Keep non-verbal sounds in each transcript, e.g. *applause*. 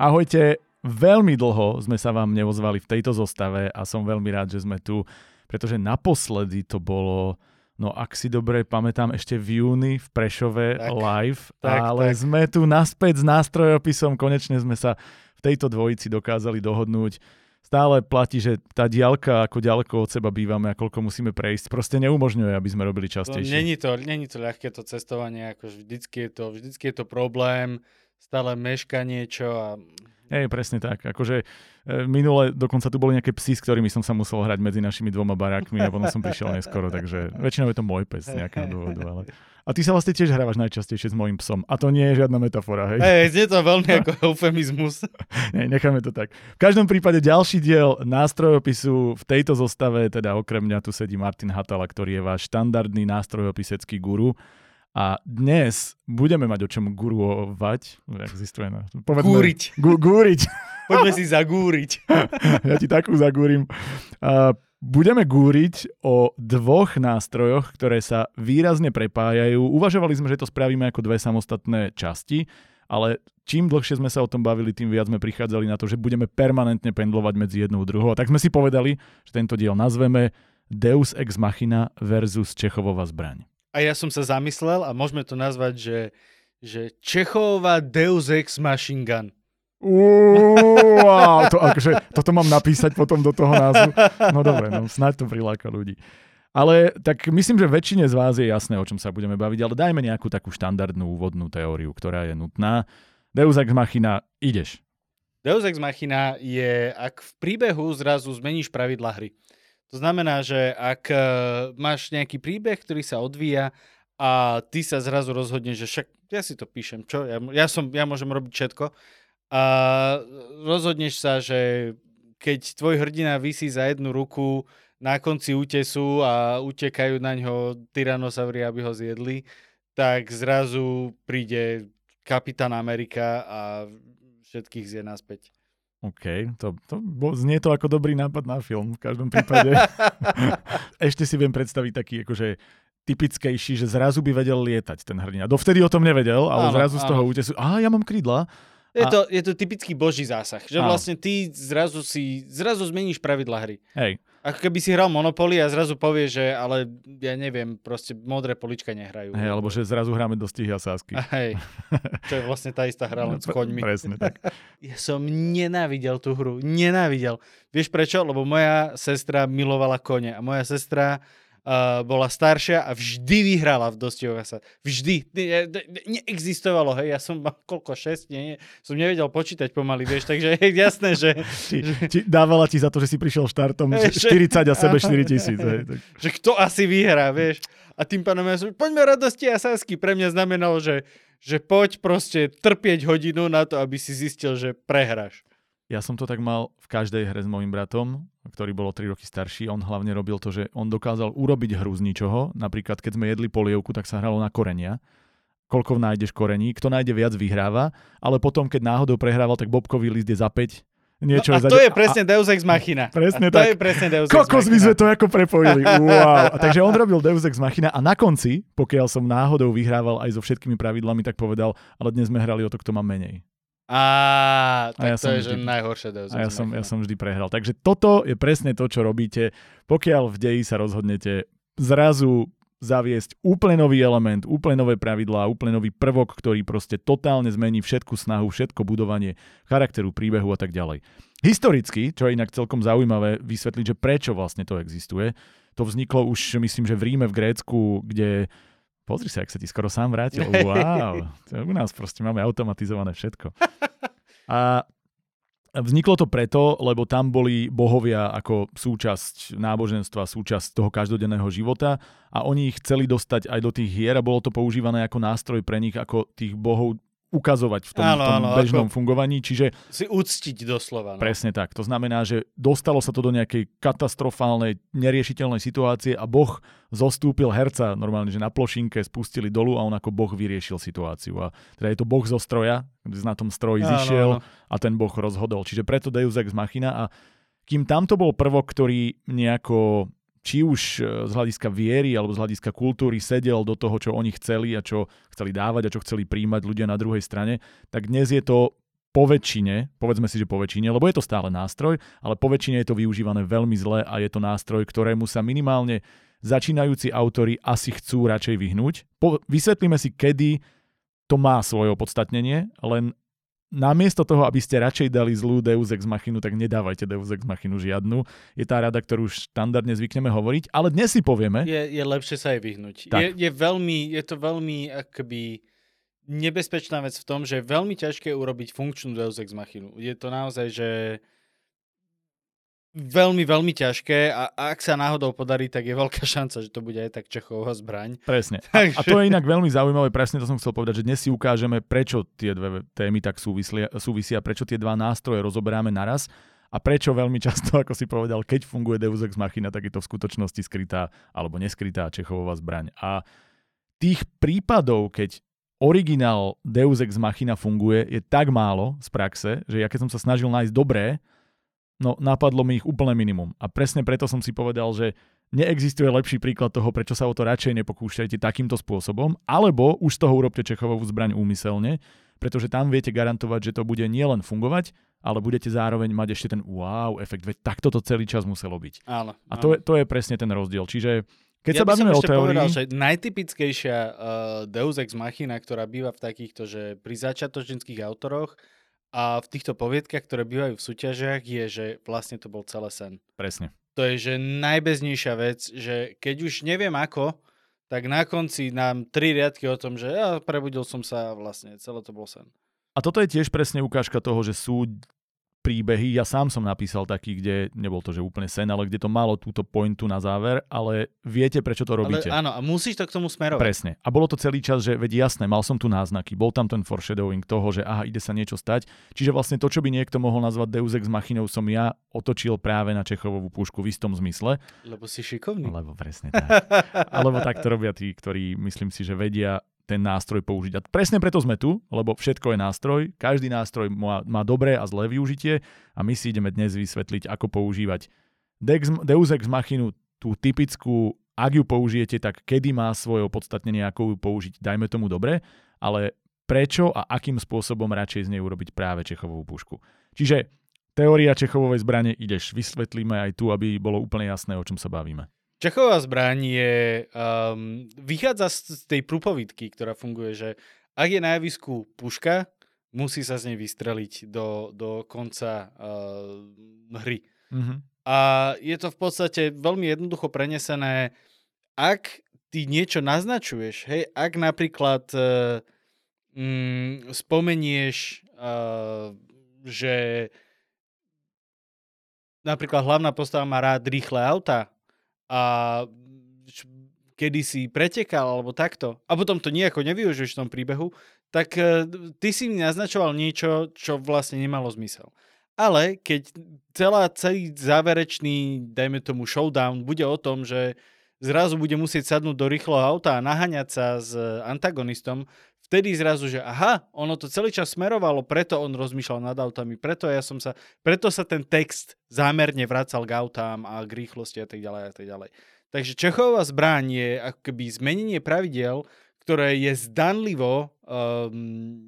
Ahojte, veľmi dlho sme sa vám neozvali v tejto zostave a som veľmi rád, že sme tu, pretože naposledy to bolo No ak si dobre pamätám, ešte v júni v Prešove tak, live, tak, ale tak. sme tu naspäť s nástrojopisom, konečne sme sa v tejto dvojici dokázali dohodnúť. Stále platí, že tá diálka, ako ďaleko od seba bývame a koľko musíme prejsť, proste neumožňuje, aby sme robili častejšie. není, to, není to ľahké to cestovanie, ako vždycky je to, vždycky je to problém, stále meška niečo a Hej, presne tak. Akože e, minule dokonca tu boli nejaké psy, s ktorými som sa musel hrať medzi našimi dvoma barákmi a potom som prišiel neskoro, takže väčšinou je to môj pes z nejakého dôvodu. Ale... A ty sa vlastne tiež hrávaš najčastejšie s mojim psom. A to nie je žiadna metafora, hej? Hej, znie to veľmi ako eufemizmus. *laughs* Nie, necháme to tak. V každom prípade ďalší diel nástrojopisu v tejto zostave, teda okrem mňa tu sedí Martin Hatala, ktorý je váš štandardný nástrojopisecký guru. A dnes budeme mať o čom guruovať. Existuje na... Povedme, gúriť. Gu, gúriť. *laughs* Poďme si zagúriť. *laughs* ja ti takú zagúrim. Uh, budeme gúriť o dvoch nástrojoch, ktoré sa výrazne prepájajú. Uvažovali sme, že to spravíme ako dve samostatné časti, ale čím dlhšie sme sa o tom bavili, tým viac sme prichádzali na to, že budeme permanentne pendlovať medzi jednou a druhou. A tak sme si povedali, že tento diel nazveme Deus Ex Machina versus Čechovova zbraň. A ja som sa zamyslel a môžeme to nazvať, že, že Čechová Deus Ex Machine Gun. Wow, to, akože, toto mám napísať potom do toho názvu. No dobre, no, snáď to priláka ľudí. Ale tak myslím, že väčšine z vás je jasné, o čom sa budeme baviť, ale dajme nejakú takú štandardnú úvodnú teóriu, ktorá je nutná. Deus Ex Machina, ideš. Deus Ex Machina je, ak v príbehu zrazu zmeníš pravidla hry. To znamená, že ak uh, máš nejaký príbeh, ktorý sa odvíja a ty sa zrazu rozhodneš, že však ja si to píšem, čo? Ja, ja, som, ja môžem robiť všetko. A rozhodneš sa, že keď tvoj hrdina vysí za jednu ruku na konci útesu a utekajú na ňo tyranosaury, aby ho zjedli, tak zrazu príde kapitán Amerika a všetkých zje naspäť. OK, to, to bo, znie to ako dobrý nápad na film v každom prípade. *laughs* Ešte si viem predstaviť taký akože typickejší, že zrazu by vedel lietať ten hrdina. Dovtedy o tom nevedel, ale áno, zrazu áno. z toho útesu, a ja mám krídla. Je, a... to, je to typický boží zásah, že áno. vlastne ty zrazu si, zrazu zmeníš pravidla hry. Hej. Ako keby si hral Monopoly a zrazu povie, že ale ja neviem, proste modré polička nehrajú. Hej, alebo že zrazu hráme do stihy a sásky. Hej, *laughs* čo je vlastne tá istá hra len s koňmi. Presne tak. *laughs* Ja som nenávidel tú hru, nenávidel. Vieš prečo? Lebo moja sestra milovala kone a moja sestra uh, bola staršia a vždy vyhrala v dosti sa. Vždy. Ne, ne, neexistovalo, hej, ja som mal koľko, 6, nie, nie, som nevedel počítať pomaly, vieš, takže je *laughs* jasné, že... Či, či dávala ti za to, že si prišiel štartom 40 a sebe 4 tisíc. Hej, tak. *laughs* Že kto asi vyhrá, vieš. A tým pánom ja som, poďme radosti a sásky. Pre mňa znamenalo, že, že poď proste trpieť hodinu na to, aby si zistil, že prehráš. Ja som to tak mal v každej hre s mojim bratom, ktorý bol o 3 roky starší. On hlavne robil to, že on dokázal urobiť hru z ničoho. Napríklad, keď sme jedli polievku, tak sa hralo na korenia. Koľko nájdeš korení, kto nájde viac, vyhráva. Ale potom, keď náhodou prehrával, tak bobkový list je za 5 niečo no a to je presne Deus Ex Machina. Presne a to tak. je presne Deus Ex Kokos my sme to ako prepojili. *laughs* Wow. A takže on robil Deus Ex Machina a na konci, pokiaľ som náhodou vyhrával aj so všetkými pravidlami, tak povedal, ale dnes sme hrali o to, kto má menej. A, tak a ja to je vždy, že najhoršie Deus ja som, ja som vždy prehral. Takže toto je presne to, čo robíte, pokiaľ v deji sa rozhodnete zrazu zaviesť úplne nový element, úplne nové pravidlá, úplne nový prvok, ktorý proste totálne zmení všetku snahu, všetko budovanie charakteru, príbehu a tak ďalej. Historicky, čo je inak celkom zaujímavé vysvetliť, že prečo vlastne to existuje, to vzniklo už, myslím, že v Ríme, v Grécku, kde Pozri sa, ak sa ti skoro sám vrátil. *laughs* Wow, u nás proste máme automatizované všetko. A Vzniklo to preto, lebo tam boli bohovia ako súčasť náboženstva, súčasť toho každodenného života a oni ich chceli dostať aj do tých hier a bolo to používané ako nástroj pre nich, ako tých bohov ukazovať v tom, áno, v tom áno, bežnom fungovaní. Čiže, si uctiť doslova. No. Presne tak. To znamená, že dostalo sa to do nejakej katastrofálnej, neriešiteľnej situácie a Boh zostúpil herca normálne, že na plošinke spustili dolu a on ako Boh vyriešil situáciu. A teda je to Boh zo stroja, na tom stroji áno, zišiel áno. a ten Boh rozhodol. Čiže preto Deus Ex Machina a kým tamto bol prvok, ktorý nejako či už e, z hľadiska viery alebo z hľadiska kultúry sedel do toho, čo oni chceli a čo chceli dávať a čo chceli príjmať ľudia na druhej strane, tak dnes je to po väčšine, povedzme si, že po väčšine, lebo je to stále nástroj, ale po väčšine je to využívané veľmi zle a je to nástroj, ktorému sa minimálne začínajúci autory asi chcú radšej vyhnúť. Po, vysvetlíme si, kedy to má svoje opodstatnenie, len namiesto toho, aby ste radšej dali zlú Deus Ex Machinu, tak nedávajte Deus Ex Machinu žiadnu. Je tá rada, ktorú štandardne zvykneme hovoriť, ale dnes si povieme... Je, je lepšie sa aj vyhnúť. Je, je, veľmi, je to veľmi akoby nebezpečná vec v tom, že je veľmi ťažké urobiť funkčnú Deus Ex Machinu. Je to naozaj, že veľmi, veľmi ťažké a ak sa náhodou podarí, tak je veľká šanca, že to bude aj tak Čechová zbraň. Presne. Takže... A to je inak veľmi zaujímavé, presne to som chcel povedať, že dnes si ukážeme, prečo tie dve témy tak súvisia, súvisia prečo tie dva nástroje rozoberáme naraz a prečo veľmi často, *laughs* ako si povedal, keď funguje Deus Ex Machina, tak je to v skutočnosti skrytá alebo neskrytá Čechová zbraň. A tých prípadov, keď originál Deus Ex Machina funguje, je tak málo z praxe, že ja keď som sa snažil nájsť dobré, no napadlo mi ich úplne minimum. A presne preto som si povedal, že neexistuje lepší príklad toho, prečo sa o to radšej nepokúšajte takýmto spôsobom, alebo už z toho urobte Čechovovú zbraň úmyselne, pretože tam viete garantovať, že to bude nielen fungovať, ale budete zároveň mať ešte ten wow efekt, veď takto to celý čas muselo byť. Áno, A to je, to je presne ten rozdiel. Čiže keď ja sa bavíme o teórii... Povedal, že najtypickejšia uh, Deus Ex Machina, ktorá býva v takýchto, že pri začiatočníckých autoroch a v týchto poviedkach, ktoré bývajú v súťažiach, je, že vlastne to bol celé sen. Presne. To je, že najbeznejšia vec, že keď už neviem ako, tak na konci nám tri riadky o tom, že ja prebudil som sa a vlastne celé to bol sen. A toto je tiež presne ukážka toho, že sú príbehy. Ja sám som napísal taký, kde nebol to, že úplne sen, ale kde to malo túto pointu na záver, ale viete, prečo to robíte. Ale áno, a musíš to k tomu smerovať. Presne. A bolo to celý čas, že veď jasné, mal som tu náznaky, bol tam ten foreshadowing toho, že aha, ide sa niečo stať. Čiže vlastne to, čo by niekto mohol nazvať Deus Ex Machinou, som ja otočil práve na Čechovovú pušku v istom zmysle. Lebo si šikovný. Lebo presne tak. *laughs* Alebo tak to robia tí, ktorí myslím si, že vedia ten nástroj použiť. A presne preto sme tu, lebo všetko je nástroj, každý nástroj má, má dobré a zlé využitie a my si ideme dnes vysvetliť, ako používať Dex, Deus Ex Machinu, tú typickú, ak ju použijete, tak kedy má svoje opodstatnenie, ako ju použiť, dajme tomu dobre, ale prečo a akým spôsobom radšej z nej urobiť práve Čechovú pušku. Čiže teória Čechovovej zbrane ideš, vysvetlíme aj tu, aby bolo úplne jasné, o čom sa bavíme. Čechová zbraň je, um, vychádza z, tej prúpovidky, ktorá funguje, že ak je na javisku puška, musí sa z nej vystreliť do, do konca uh, hry. Mm-hmm. A je to v podstate veľmi jednoducho prenesené, ak ty niečo naznačuješ, hej, ak napríklad uh, mm, spomenieš, uh, že napríklad hlavná postava má rád rýchle auta, a kedy si pretekal alebo takto a potom to nejako nevyužiješ v tom príbehu, tak e, ty si mi naznačoval niečo, čo vlastne nemalo zmysel. Ale keď celá, celý záverečný, dajme tomu showdown, bude o tom, že zrazu bude musieť sadnúť do rýchleho auta a naháňať sa s antagonistom, vtedy zrazu, že aha, ono to celý čas smerovalo, preto on rozmýšľal nad autami, preto ja som sa, preto sa ten text zámerne vracal k autám a k rýchlosti a tak ďalej a tak ďalej. Takže Čechová zbraň je akoby zmenenie pravidel, ktoré je zdanlivo um,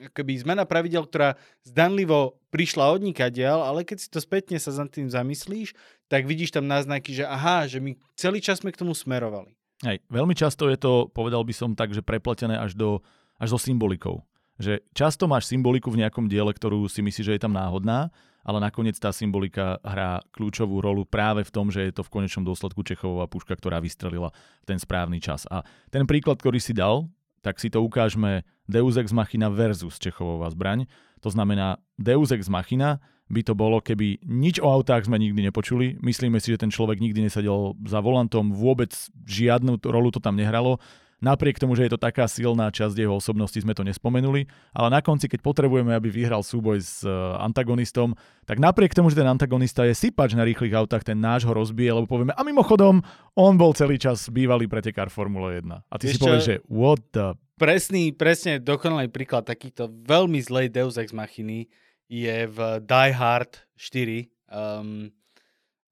akoby zmena pravidel, ktorá zdanlivo prišla od nikadiaľ, ale keď si to spätne sa za tým zamyslíš, tak vidíš tam náznaky, že aha, že my celý čas sme k tomu smerovali. Hej, veľmi často je to, povedal by som tak, že prepletené až do, až do symbolikou. Že často máš symboliku v nejakom diele, ktorú si myslíš, že je tam náhodná, ale nakoniec tá symbolika hrá kľúčovú rolu práve v tom, že je to v konečnom dôsledku Čechová puška, ktorá vystrelila ten správny čas. A ten príklad, ktorý si dal, tak si to ukážme Deus Ex Machina versus Čechová zbraň. To znamená Deus Ex Machina by to bolo, keby nič o autách sme nikdy nepočuli. Myslíme si, že ten človek nikdy nesadil za volantom, vôbec žiadnu rolu to tam nehralo. Napriek tomu, že je to taká silná časť jeho osobnosti, sme to nespomenuli, ale na konci, keď potrebujeme, aby vyhral súboj s e, antagonistom, tak napriek tomu, že ten antagonista je sypač na rýchlych autách, ten náš ho rozbije, lebo povieme, a mimochodom, on bol celý čas bývalý pretekár Formule 1. A ty Ešte... si povieš, že what the... Presný, presne dokonalý príklad takýto veľmi zlej Deus Ex Machiny je v Die Hard 4. Um,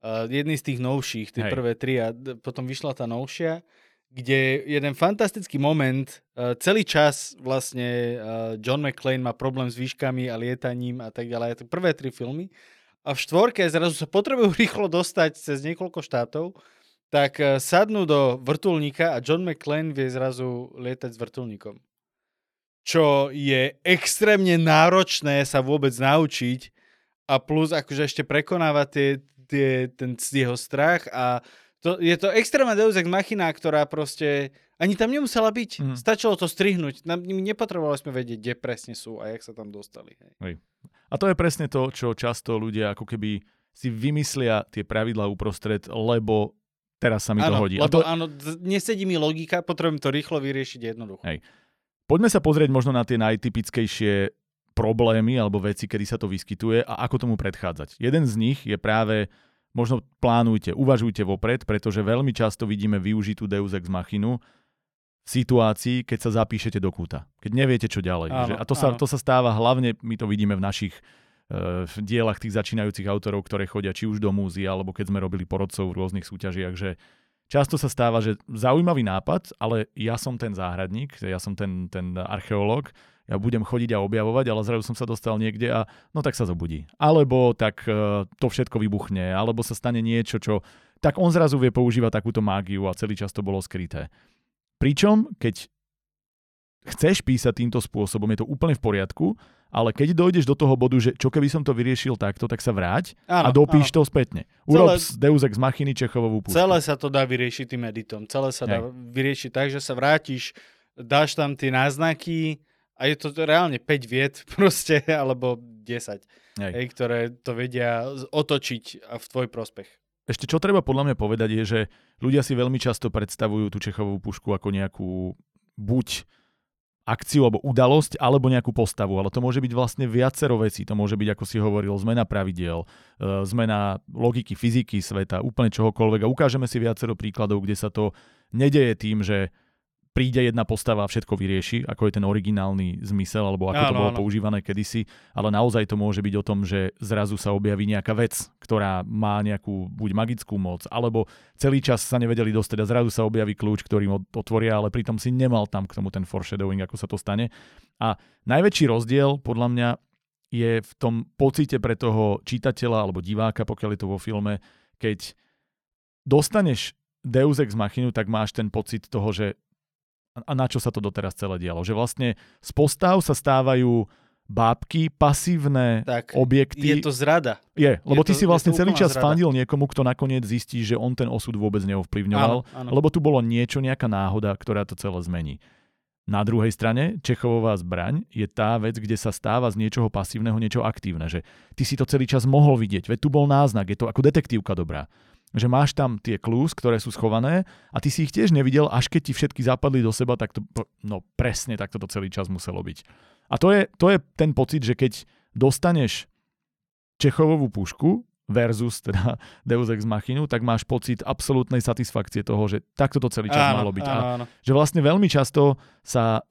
uh, jedný z tých novších, tie Hej. prvé tri a potom vyšla tá novšia, kde jeden fantastický moment, uh, celý čas vlastne uh, John McClane má problém s výškami a lietaním a tak ďalej. To prvé tri filmy. A v štvorke zrazu sa potrebujú *laughs* rýchlo dostať cez niekoľko štátov, tak uh, sadnú do vrtulníka a John McClane vie zrazu lietať s vrtulníkom. Čo je extrémne náročné sa vôbec naučiť a plus akože ešte prekonáva tie, tie, ten jeho strach a to, je to extrémna Deus Ex Machina, ktorá proste ani tam nemusela byť. Mm. Stačilo to strihnúť. Nám, nepotrebovali sme vedieť, kde presne sú a jak sa tam dostali. Hej. Hej. A to je presne to, čo často ľudia ako keby si vymyslia tie pravidlá uprostred, lebo teraz sa mi áno, to hodí. Lebo to... áno, nesedí mi logika, potrebujem to rýchlo vyriešiť jednoducho. Hej. Poďme sa pozrieť možno na tie najtypickejšie problémy alebo veci, kedy sa to vyskytuje a ako tomu predchádzať. Jeden z nich je práve možno plánujte, uvažujte vopred, pretože veľmi často vidíme využitú Deus Ex Machinu v situácii, keď sa zapíšete do kúta. Keď neviete, čo ďalej. Áno, že? A to sa, to sa stáva hlavne, my to vidíme v našich uh, v dielach tých začínajúcich autorov, ktoré chodia či už do múzia, alebo keď sme robili porodcov v rôznych súťažiach, že často sa stáva, že zaujímavý nápad, ale ja som ten záhradník, ja som ten, ten archeológ, ja budem chodiť a objavovať, ale zrazu som sa dostal niekde a no tak sa zobudí. Alebo tak uh, to všetko vybuchne, alebo sa stane niečo, čo... Tak on zrazu vie používať takúto mágiu a celý čas to bolo skryté. Pričom, keď chceš písať týmto spôsobom, je to úplne v poriadku, ale keď dojdeš do toho bodu, že čo keby som to vyriešil takto, tak sa vráť áno, a dopíš áno. to spätne. Urob celé, Deus Ex Machiny Čechovovú pušku. Celé sa to dá vyriešiť tým editom. Celé sa dá vyriešiť tak, že sa vrátiš, dáš tam tie náznaky, a je to reálne 5 viet *laughs* proste, alebo 10, Hej. Hej, ktoré to vedia otočiť v tvoj prospech. Ešte čo treba podľa mňa povedať je, že ľudia si veľmi často predstavujú tú Čechovú pušku ako nejakú buď akciu alebo udalosť, alebo nejakú postavu, ale to môže byť vlastne viacero vecí. To môže byť, ako si hovoril, zmena pravidiel, e, zmena logiky, fyziky sveta, úplne čohokoľvek. A ukážeme si viacero príkladov, kde sa to nedeje tým, že príde jedna postava a všetko vyrieši, ako je ten originálny zmysel, alebo ako áno, to bolo áno. používané kedysi, ale naozaj to môže byť o tom, že zrazu sa objaví nejaká vec, ktorá má nejakú buď magickú moc, alebo celý čas sa nevedeli dostať a zrazu sa objaví kľúč, ktorý otvoria, ale pritom si nemal tam k tomu ten foreshadowing, ako sa to stane. A najväčší rozdiel podľa mňa je v tom pocite pre toho čitateľa alebo diváka, pokiaľ je to vo filme, keď dostaneš Deus Ex Machinu, tak máš ten pocit toho, že a na čo sa to doteraz celé dialo. Že vlastne z postav sa stávajú bábky, pasívne tak, objekty. Je to zrada. Je, lebo je ty to, si vlastne celý čas zrada. fandil niekomu, kto nakoniec zistí, že on ten osud vôbec neovplyvňoval, áno, áno. lebo tu bolo niečo, nejaká náhoda, ktorá to celé zmení. Na druhej strane, Čechovová zbraň je tá vec, kde sa stáva z niečoho pasívneho niečo aktívne, že ty si to celý čas mohol vidieť, veď tu bol náznak, je to ako detektívka dobrá že máš tam tie klús, ktoré sú schované a ty si ich tiež nevidel, až keď ti všetky zapadli do seba, tak to, no presne tak to celý čas muselo byť. A to je, to je ten pocit, že keď dostaneš Čechovovú pušku versus teda *laughs* Deus Ex Machinu, tak máš pocit absolútnej satisfakcie toho, že takto to celý čas áno, malo byť. Áno, áno. A že vlastne veľmi často sa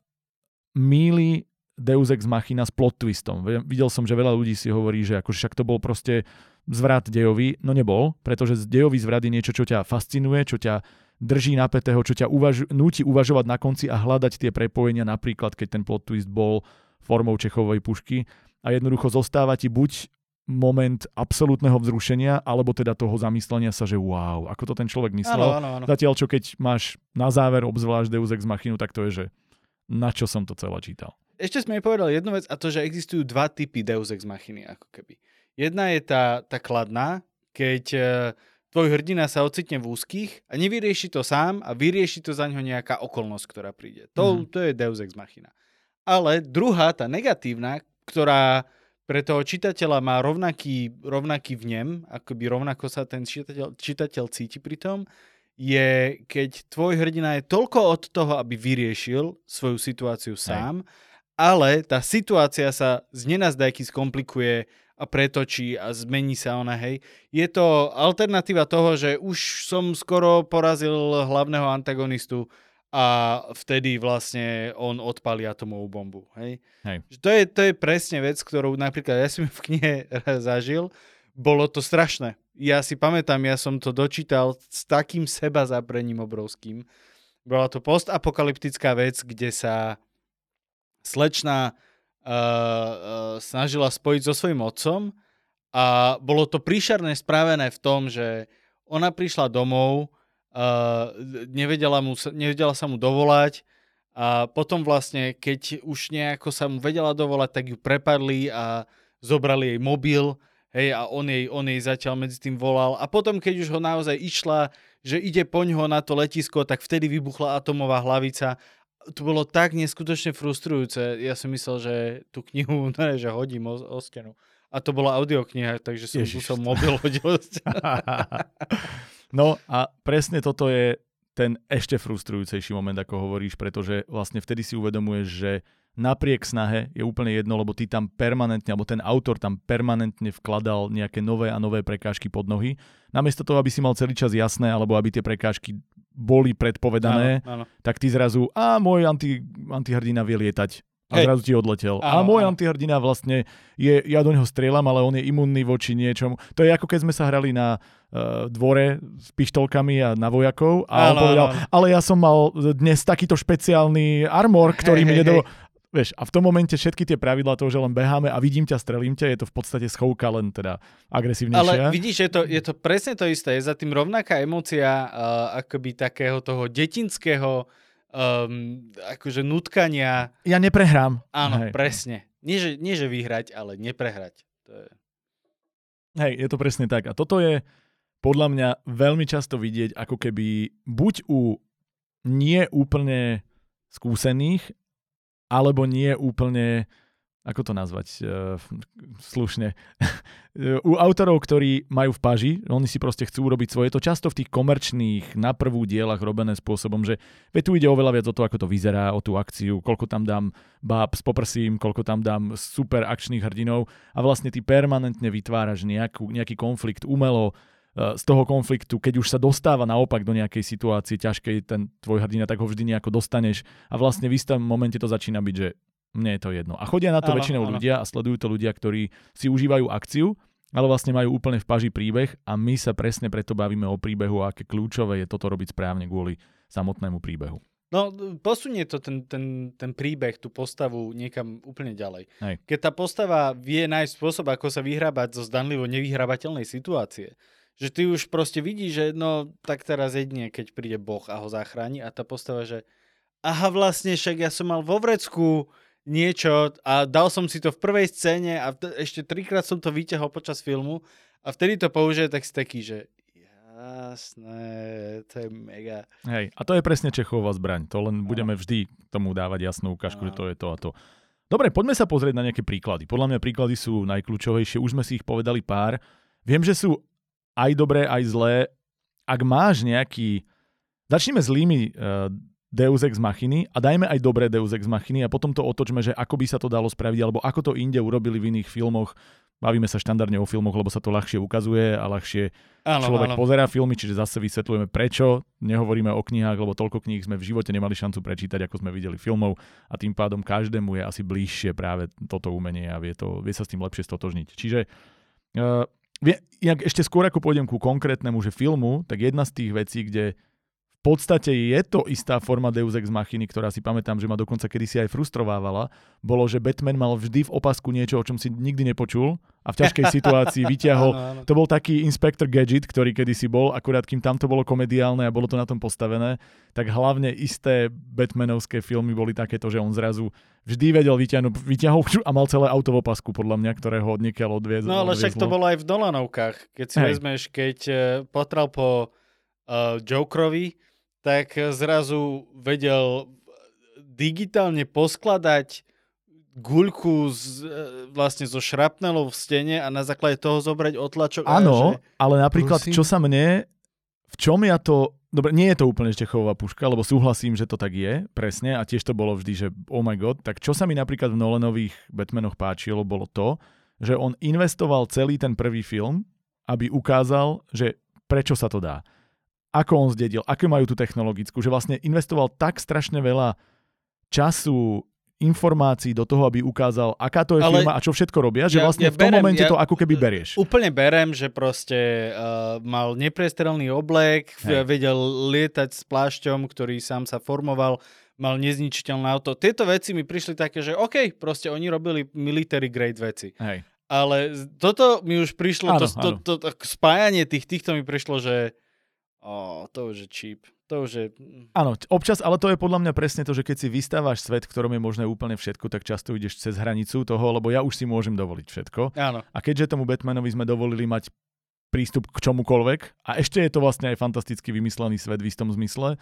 míli Deus Ex Machina s plot twistom. Videl som, že veľa ľudí si hovorí, že akože však to bol proste zvrat dejový. No nebol, pretože dejový zvrat je niečo, čo ťa fascinuje, čo ťa drží napätého, čo ťa uvaž- núti uvažovať na konci a hľadať tie prepojenia, napríklad keď ten plot twist bol formou Čechovej pušky a jednoducho zostáva ti buď moment absolútneho vzrušenia, alebo teda toho zamyslenia sa, že wow, ako to ten človek myslel. Áno, áno, áno. Zatiaľ, čo keď máš na záver obzvlášť Deus Ex Machinu, tak to je, že na čo som to celé čítal ešte sme povedali jednu vec a to, že existujú dva typy Deus Ex Machiny, ako keby. Jedna je tá, tá kladná, keď uh, tvoj hrdina sa ocitne v úzkých a nevyrieši to sám a vyrieši to za ňo nejaká okolnosť, ktorá príde. To, mm-hmm. to je Deus Ex Machina. Ale druhá, tá negatívna, ktorá pre toho čitateľa má rovnaký, rovnaký vnem, akoby rovnako sa ten čitateľ, čitateľ cíti pri tom, je, keď tvoj hrdina je toľko od toho, aby vyriešil svoju situáciu sám, Hej ale tá situácia sa z nenazdajky skomplikuje a pretočí a zmení sa ona, hej. Je to alternatíva toho, že už som skoro porazil hlavného antagonistu a vtedy vlastne on odpalí atomovú bombu, hej. hej. To, je, to je presne vec, ktorú napríklad ja *laughs* som v knihe zažil. Bolo to strašné. Ja si pamätám, ja som to dočítal s takým seba zaprením obrovským, Bola to postapokalyptická vec, kde sa slečna uh, uh, snažila spojiť so svojím otcom a bolo to príšerné spravené v tom, že ona prišla domov, uh, nevedela, mu, nevedela sa mu dovolať a potom vlastne, keď už nejako sa mu vedela dovolať, tak ju prepadli a zobrali jej mobil hej, a on jej, on jej zatiaľ medzi tým volal. A potom, keď už ho naozaj išla, že ide po ňoho na to letisko, tak vtedy vybuchla atomová hlavica to bolo tak neskutočne frustrujúce. Ja som myslel, že tú knihu, *laughs* ne, že hodím o, o stenu. A to bola audiokniha, takže som Ježiš. musel mobil hodiť o *laughs* No a presne toto je ten ešte frustrujúcejší moment, ako hovoríš, pretože vlastne vtedy si uvedomuješ, že napriek snahe je úplne jedno, lebo ty tam permanentne, alebo ten autor tam permanentne vkladal nejaké nové a nové prekážky pod nohy. Namiesto toho, aby si mal celý čas jasné, alebo aby tie prekážky boli predpovedané, áno, áno. tak ty zrazu, a môj anti, antihrdina vie lietať. A Hej. zrazu ti odletel. Áno, a môj áno. antihrdina vlastne je, ja do neho strieľam, ale on je imunný voči niečomu. To je ako keď sme sa hrali na uh, dvore s pištolkami a na vojakov a áno, on povedal, áno. ale ja som mal dnes takýto špeciálny armor, ktorý hej, mi nedo... Hej. Vieš, a v tom momente všetky tie pravidlá toho, že len beháme a vidím ťa, strelím ťa, je to v podstate schovka len teda agresívnejšia. Ale vidíš, je to, je to presne to isté. Je za tým rovnaká emocia uh, akoby takého toho detinského um, akože nutkania. Ja neprehrám. Áno, Hej. presne. Nie že, nie, že vyhrať, ale neprehrať. To je... Hej, je to presne tak. A toto je podľa mňa veľmi často vidieť, ako keby buď u nie úplne skúsených alebo nie úplne, ako to nazvať uh, slušne, *laughs* u autorov, ktorí majú v paži, oni si proste chcú urobiť svoje, to často v tých komerčných na prvú dielach robené spôsobom, že ve tu ide oveľa viac o to, ako to vyzerá, o tú akciu, koľko tam dám báb s poprsím, koľko tam dám super akčných hrdinov. A vlastne ty permanentne vytváraš nejakú, nejaký konflikt umelo, z toho konfliktu, keď už sa dostáva naopak do nejakej situácie ťažkej ten tvoj hrdina, tak ho vždy nejako dostaneš a vlastne v istom momente to začína byť, že mne je to jedno. A chodia na to áno, väčšinou áno. ľudia a sledujú to ľudia, ktorí si užívajú akciu, ale vlastne majú úplne v paži príbeh a my sa presne preto bavíme o príbehu a aké kľúčové je toto robiť správne kvôli samotnému príbehu. No, posunie to ten, ten, ten príbeh, tú postavu niekam úplne ďalej. Hej. Keď tá postava vie nájsť spôsob, ako sa vyhrábať zo zdanlivo nevyhrabateľnej situácie, že ty už proste vidíš, že no tak teraz jedine, keď príde Boh a ho zachráni a tá postava, že aha vlastne však ja som mal vo vrecku niečo a dal som si to v prvej scéne a t- ešte trikrát som to vyťahol počas filmu a vtedy to použije tak si taký, že jasné, to je mega. Hej, a to je presne Čechová zbraň, to len budeme vždy tomu dávať jasnú ukážku, že to je to a to. Dobre, poďme sa pozrieť na nejaké príklady. Podľa mňa príklady sú najkľúčovejšie, už sme si ich povedali pár. Viem, že sú aj dobré, aj zlé. Ak máš nejaký... Začneme zlými uh, Deus Ex Machiny a dajme aj dobré Deus Ex Machiny a potom to otočme, že ako by sa to dalo spraviť, alebo ako to inde urobili v iných filmoch. Bavíme sa štandardne o filmoch, lebo sa to ľahšie ukazuje a ľahšie áno, človek áno. pozerá filmy, čiže zase vysvetľujeme prečo. Nehovoríme o knihách, lebo toľko kníh sme v živote nemali šancu prečítať, ako sme videli filmov a tým pádom každému je asi bližšie práve toto umenie a vie, to, vie sa s tým lepšie stotožniť. Čiže uh, jak ešte skôr ako pôjdem ku konkrétnemu, že filmu, tak jedna z tých vecí, kde v podstate je to istá forma Deus Ex Machiny, ktorá si pamätám, že ma dokonca kedysi aj frustrovávala, bolo, že Batman mal vždy v opasku niečo, o čom si nikdy nepočul a v ťažkej *laughs* situácii vyťahol. áno, áno. To bol taký Inspector Gadget, ktorý kedysi bol, akurát kým tam to bolo komediálne a bolo to na tom postavené, tak hlavne isté Batmanovské filmy boli takéto, že on zrazu vždy vedel vyťahnuť, vyťahol *laughs* a mal celé auto v opasku, podľa mňa, ktorého odniekiaľ odviezol. No ale však to bolo aj v Dolanovkách, keď si Hej. vezmeš, keď uh, potral po uh, Jokerovi, tak zrazu vedel digitálne poskladať guľku z, e, vlastne zo šrapnelov v stene a na základe toho zobrať otlačok. Áno, že... ale napríklad, Prosím. čo sa mne, v čom ja to, dobre, nie je to úplne Štechová puška, lebo súhlasím, že to tak je, presne, a tiež to bolo vždy, že oh my god, tak čo sa mi napríklad v Nolanových Batmanoch páčilo, bolo to, že on investoval celý ten prvý film, aby ukázal, že prečo sa to dá ako on zdedil, aké majú tú technologickú, že vlastne investoval tak strašne veľa času, informácií do toho, aby ukázal, aká to je Ale firma a čo všetko robia, že ja- vlastne ja v tom berem, momente ja- to ako keby berieš. Úplne berem, že proste uh, mal nepriestrelný oblek, Hej. vedel lietať s plášťom, ktorý sám sa formoval, mal nezničiteľné auto. Tieto veci mi prišli také, že OK, proste oni robili military grade veci. Hej. Ale toto mi už prišlo, Áno, to, to, áno. to, to, spájanie tých týchto mi prišlo, že oh, to už je cheap. To už je... Áno, občas, ale to je podľa mňa presne to, že keď si vystávaš svet, v ktorom je možné úplne všetko, tak často ideš cez hranicu toho, lebo ja už si môžem dovoliť všetko. Áno. A keďže tomu Batmanovi sme dovolili mať prístup k čomukoľvek, a ešte je to vlastne aj fantasticky vymyslený svet v istom zmysle,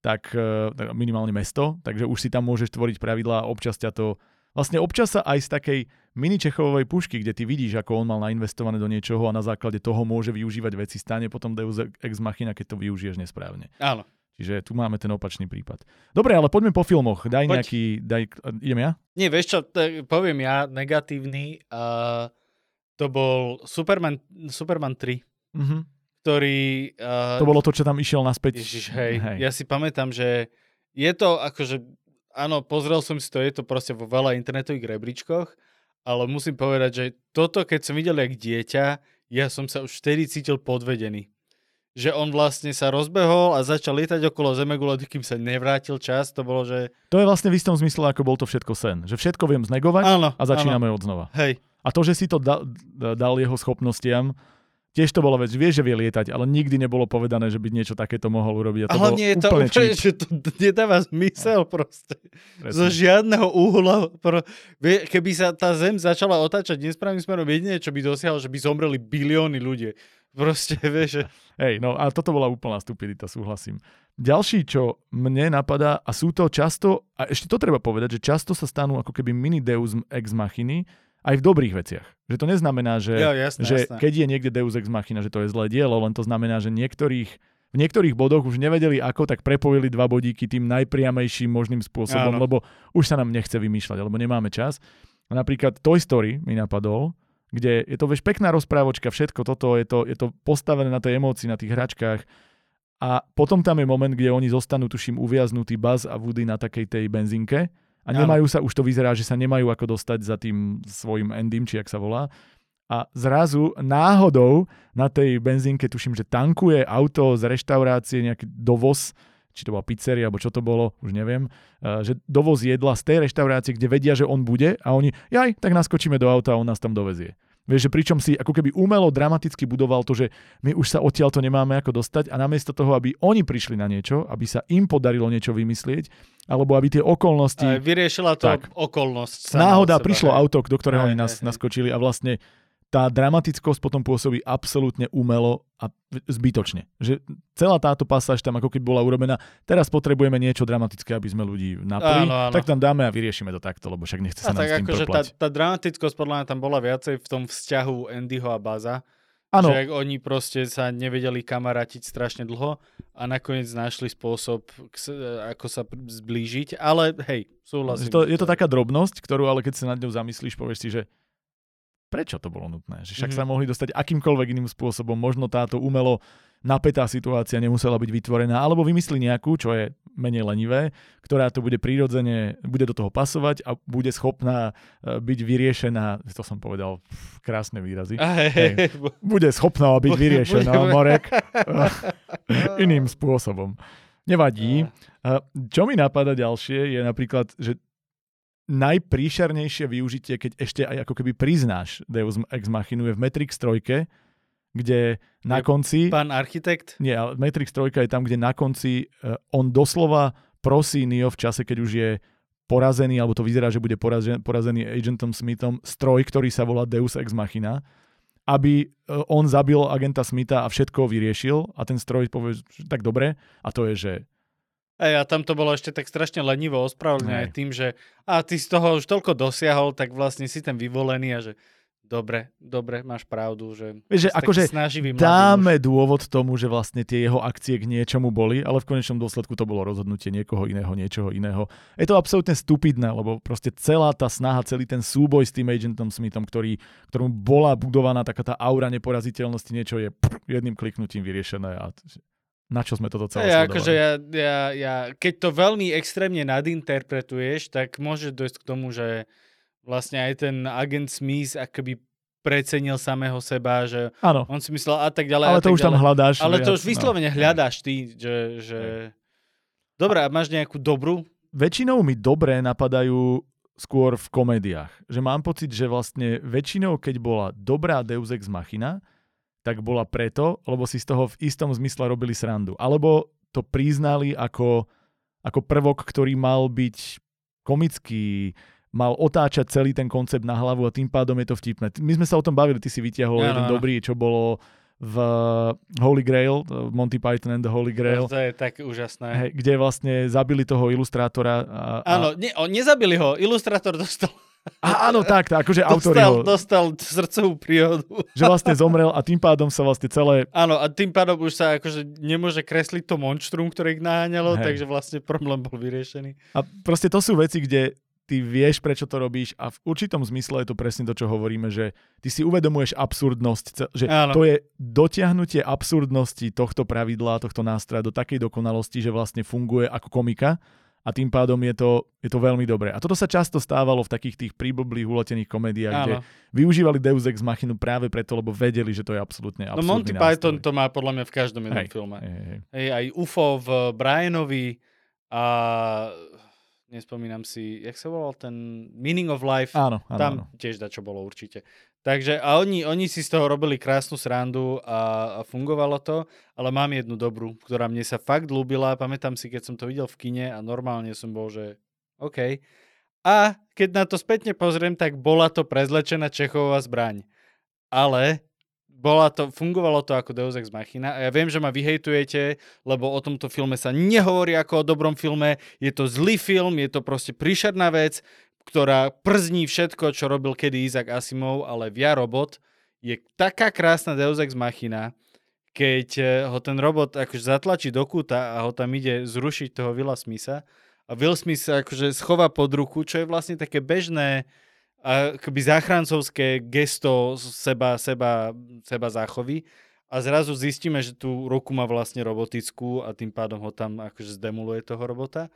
tak eh, tak minimálne mesto, takže už si tam môžeš tvoriť pravidlá a občas ťa to... Vlastne občas sa aj z takej mini Čechovej pušky, kde ty vidíš, ako on mal nainvestované do niečoho a na základe toho môže využívať veci, stane potom Deus Ex Machina, keď to využiješ nesprávne. Áno. Čiže tu máme ten opačný prípad. Dobre, ale poďme po filmoch. Daj Poď. nejaký... Daj, idem ja? Nie, vieš čo, t- poviem ja, negatívny, uh, to bol Superman, Superman 3, Mhm. ktorý... Uh, To bolo to, čo tam išiel naspäť. Ježiš, hej, hej. ja si pamätám, že je to akože, áno, pozrel som si to, je to proste vo veľa internetových rebríčkoch, ale musím povedať, že toto, keď som videl jak dieťa, ja som sa už vtedy cítil podvedený. Že on vlastne sa rozbehol a začal lietať okolo Zemegule, kým sa nevrátil čas, to bolo, že... To je vlastne v istom zmysle, ako bol to všetko sen. Že všetko viem znegovať Áno, a začíname áno. od znova. Hej, A to, že si to dal, dal jeho schopnostiam, tiež to bola vec, vie, že vie lietať, ale nikdy nebolo povedané, že by niečo takéto mohol urobiť. A to hlavne bolo je to úplne že to nedáva zmysel proste. Zo Presne. žiadneho uhla. Pro... Vie, keby sa tá Zem začala otáčať nesprávnym smerom, jediné, čo by dosiahol, že by zomreli bilióny ľudí. Proste, *laughs* vieš, že... Hej, no a toto bola úplná stupidita, súhlasím. Ďalší, čo mne napadá, a sú to často, a ešte to treba povedať, že často sa stanú ako keby mini deus ex machiny, aj v dobrých veciach. Že to neznamená, že, Jo, jasné, že jasné. keď je niekde deus ex machina, že to je zlé dielo, len to znamená, že niektorých, v niektorých bodoch už nevedeli ako, tak prepojili dva bodíky tým najpriamejším možným spôsobom, Áno. lebo už sa nám nechce vymýšľať, lebo nemáme čas. Napríklad Toy Story mi napadol, kde je to vieš pekná rozprávočka, všetko toto, je to, je to postavené na tej emócii, na tých hračkách. A potom tam je moment, kde oni zostanú, tuším, uviaznutí Buzz a Woody na takej tej benzínke a nemajú sa, už to vyzerá, že sa nemajú ako dostať za tým svojim endym, či jak sa volá. A zrazu náhodou na tej benzínke, tuším, že tankuje auto z reštaurácie, nejaký dovoz, či to bola pizzeria, alebo čo to bolo, už neviem, eh, že dovoz jedla z tej reštaurácie, kde vedia, že on bude a oni, jaj, tak naskočíme do auta a on nás tam dovezie. Vieš, že pričom si ako keby umelo dramaticky budoval to, že my už sa odtiaľ to nemáme ako dostať a namiesto toho, aby oni prišli na niečo, aby sa im podarilo niečo vymyslieť, alebo aby tie okolnosti... Aj vyriešila to Tak. okolnosť. Náhoda, od seba, prišlo hej. auto, do ktorého Hej, oni nás, hej. naskočili a vlastne tá dramatickosť potom pôsobí absolútne umelo a zbytočne. Že celá táto pasáž tam ako keby bola urobená, teraz potrebujeme niečo dramatické, aby sme ľudí napli, Áno, áno. tak tam dáme a vyriešime to takto, lebo však nechce sa A nám s tak tým akože tá, tá dramatickosť podľa mňa tam bola viacej v tom vzťahu Andyho a Baza. Áno, Že oni proste sa nevedeli kamarátiť strašne dlho a nakoniec našli spôsob, s- ako sa zblížiť. Ale hej, súhlasím. že to, je to taká drobnosť, ktorú ale keď sa nad ňou zamyslíš, povieš si, že prečo to bolo nutné? Že však Mhm. sa mohli dostať akýmkoľvek iným spôsobom. Možno táto umelo napätá situácia nemusela byť vytvorená, alebo vymyslí nejakú, čo je menej lenivé, ktorá to bude prirodzene, bude do toho pasovať a bude schopná e, byť vyriešená, to som povedal, pf, krásne výrazy, hej, hej. bude schopná byť Bude- vyriešená, bude- Morek, *laughs* iným spôsobom. Nevadí. A Čo mi napadá ďalšie je napríklad, že najpríšernejšie využitie, keď ešte aj ako keby priznáš Deus Ex Machinu je v Matrix 3, kde na Je konci... Pán architekt? Nie, ale Matrix 3 je tam, kde na konci uh, on doslova prosí Neo v čase, keď už je porazený, alebo to vyzerá, že bude porazen, porazený agentom Smithom, stroj, ktorý sa volá Deus Ex Machina, aby uh, on zabil agenta Smitha a všetko vyriešil a ten stroj povie, že tak dobre, a to je, že Ej, a tam to bolo ešte tak strašne lenivo ospravedlnené Hej. tým, že a ty z toho už toľko dosiahol, tak vlastne si ten vyvolený a že dobre, dobre, máš pravdu, že že akože dáme muž. dôvod tomu, že vlastne tie jeho akcie k niečomu boli, ale v konečnom dôsledku to bolo rozhodnutie niekoho iného, niečoho iného. Je to absolútne stupidné, lebo proste celá tá snaha, celý ten súboj s tým agentom Smithom, ktorý, ktorom bola budovaná taká tá aura neporaziteľnosti, niečo je pff, jedným kliknutím vyriešené a na čo sme toto celé ja, akože ja, ja, ja, keď to veľmi extrémne nadinterpretuješ, tak môže dojsť k tomu, že vlastne aj ten agent Smith akoby precenil samého seba, že Áno, on si myslel a tak ďalej. ale to už tam ďalej. hľadáš. Ale to viac, už vyslovene no. hľadáš ty, že... že... Dobre, a máš nejakú dobrú? Väčšinou mi dobré napadajú skôr v komédiách. Že mám pocit, že vlastne väčšinou, keď bola dobrá Deus Ex Machina, tak bola preto, lebo si z toho v istom zmysle robili srandu. Alebo to priznali ako, ako prvok, ktorý mal byť komický, mal otáčať celý ten koncept na hlavu a tým pádom je to vtipné. My sme sa o tom bavili, ty si vytiahol jeden dobrý, čo bolo v Holy Grail, Monty Python and the Holy Grail, To je tak úžasné. kde vlastne zabili toho ilustrátora. A, a, Áno, nie, o, nezabili ho, ilustrátor dostal, a, áno, tak, tak akože autori dostal, ho, dostal srdcovú príhodu. že vlastne zomrel a tým pádom sa vlastne celé Áno, a tým pádom už sa akože nemôže kresliť to monštrum, ktoré ich naháňalo, Hej. takže vlastne problém bol vyriešený. A proste to sú veci, kde ty vieš, prečo to robíš a v určitom zmysle je to presne to, čo hovoríme, že ty si uvedomuješ absurdnosť, že Áno. to je dotiahnutie absurdnosti tohto pravidla, tohto nástroja do takej dokonalosti, že vlastne funguje ako komika a tým pádom je to, je to veľmi dobré. A toto sa často stávalo v takých tých príblblých uletených komédiách, kde Áno. využívali Deus Ex Machinu práve preto, lebo vedeli, že to je absolútne No Monty nástroj. Python to má podľa mňa v každom jednom Hej, filme. Hej, hej. Hej, aj UFO v Brianovi a nespomínam si, jak sa volal ten Meaning of Life. Áno, áno, Tam áno. tiež čo bolo určite. Takže a oni, oni si z toho robili krásnu srandu a, a fungovalo to, ale mám jednu dobrú, ktorá mne sa fakt ľúbila. Pamätám si, keď som to videl v kine a normálne som bol, že OK. A keď na to spätne pozriem, tak bola to prezlečená Čechová zbraň. Ale bola to, fungovalo to ako Deus Ex Machina a ja viem, že ma vyhejtujete, lebo o tomto filme sa nehovorí ako o dobrom filme, je to zlý film, je to proste príšerná vec, ktorá przní všetko, čo robil kedy Isaac Asimov, ale Via Robot je taká krásna Deus Ex Machina, keď eh, ho ten robot akože zatlačí do kúta a ho tam ide zrušiť toho Willa Smitha a Will Smith sa akože schová pod ruku, čo je vlastne také bežné akoby záchrancovské gesto seba, seba, seba záchovy a zrazu zistíme, že tú ruku má vlastne robotickú a tým pádom ho tam akože zdemoluje toho robota.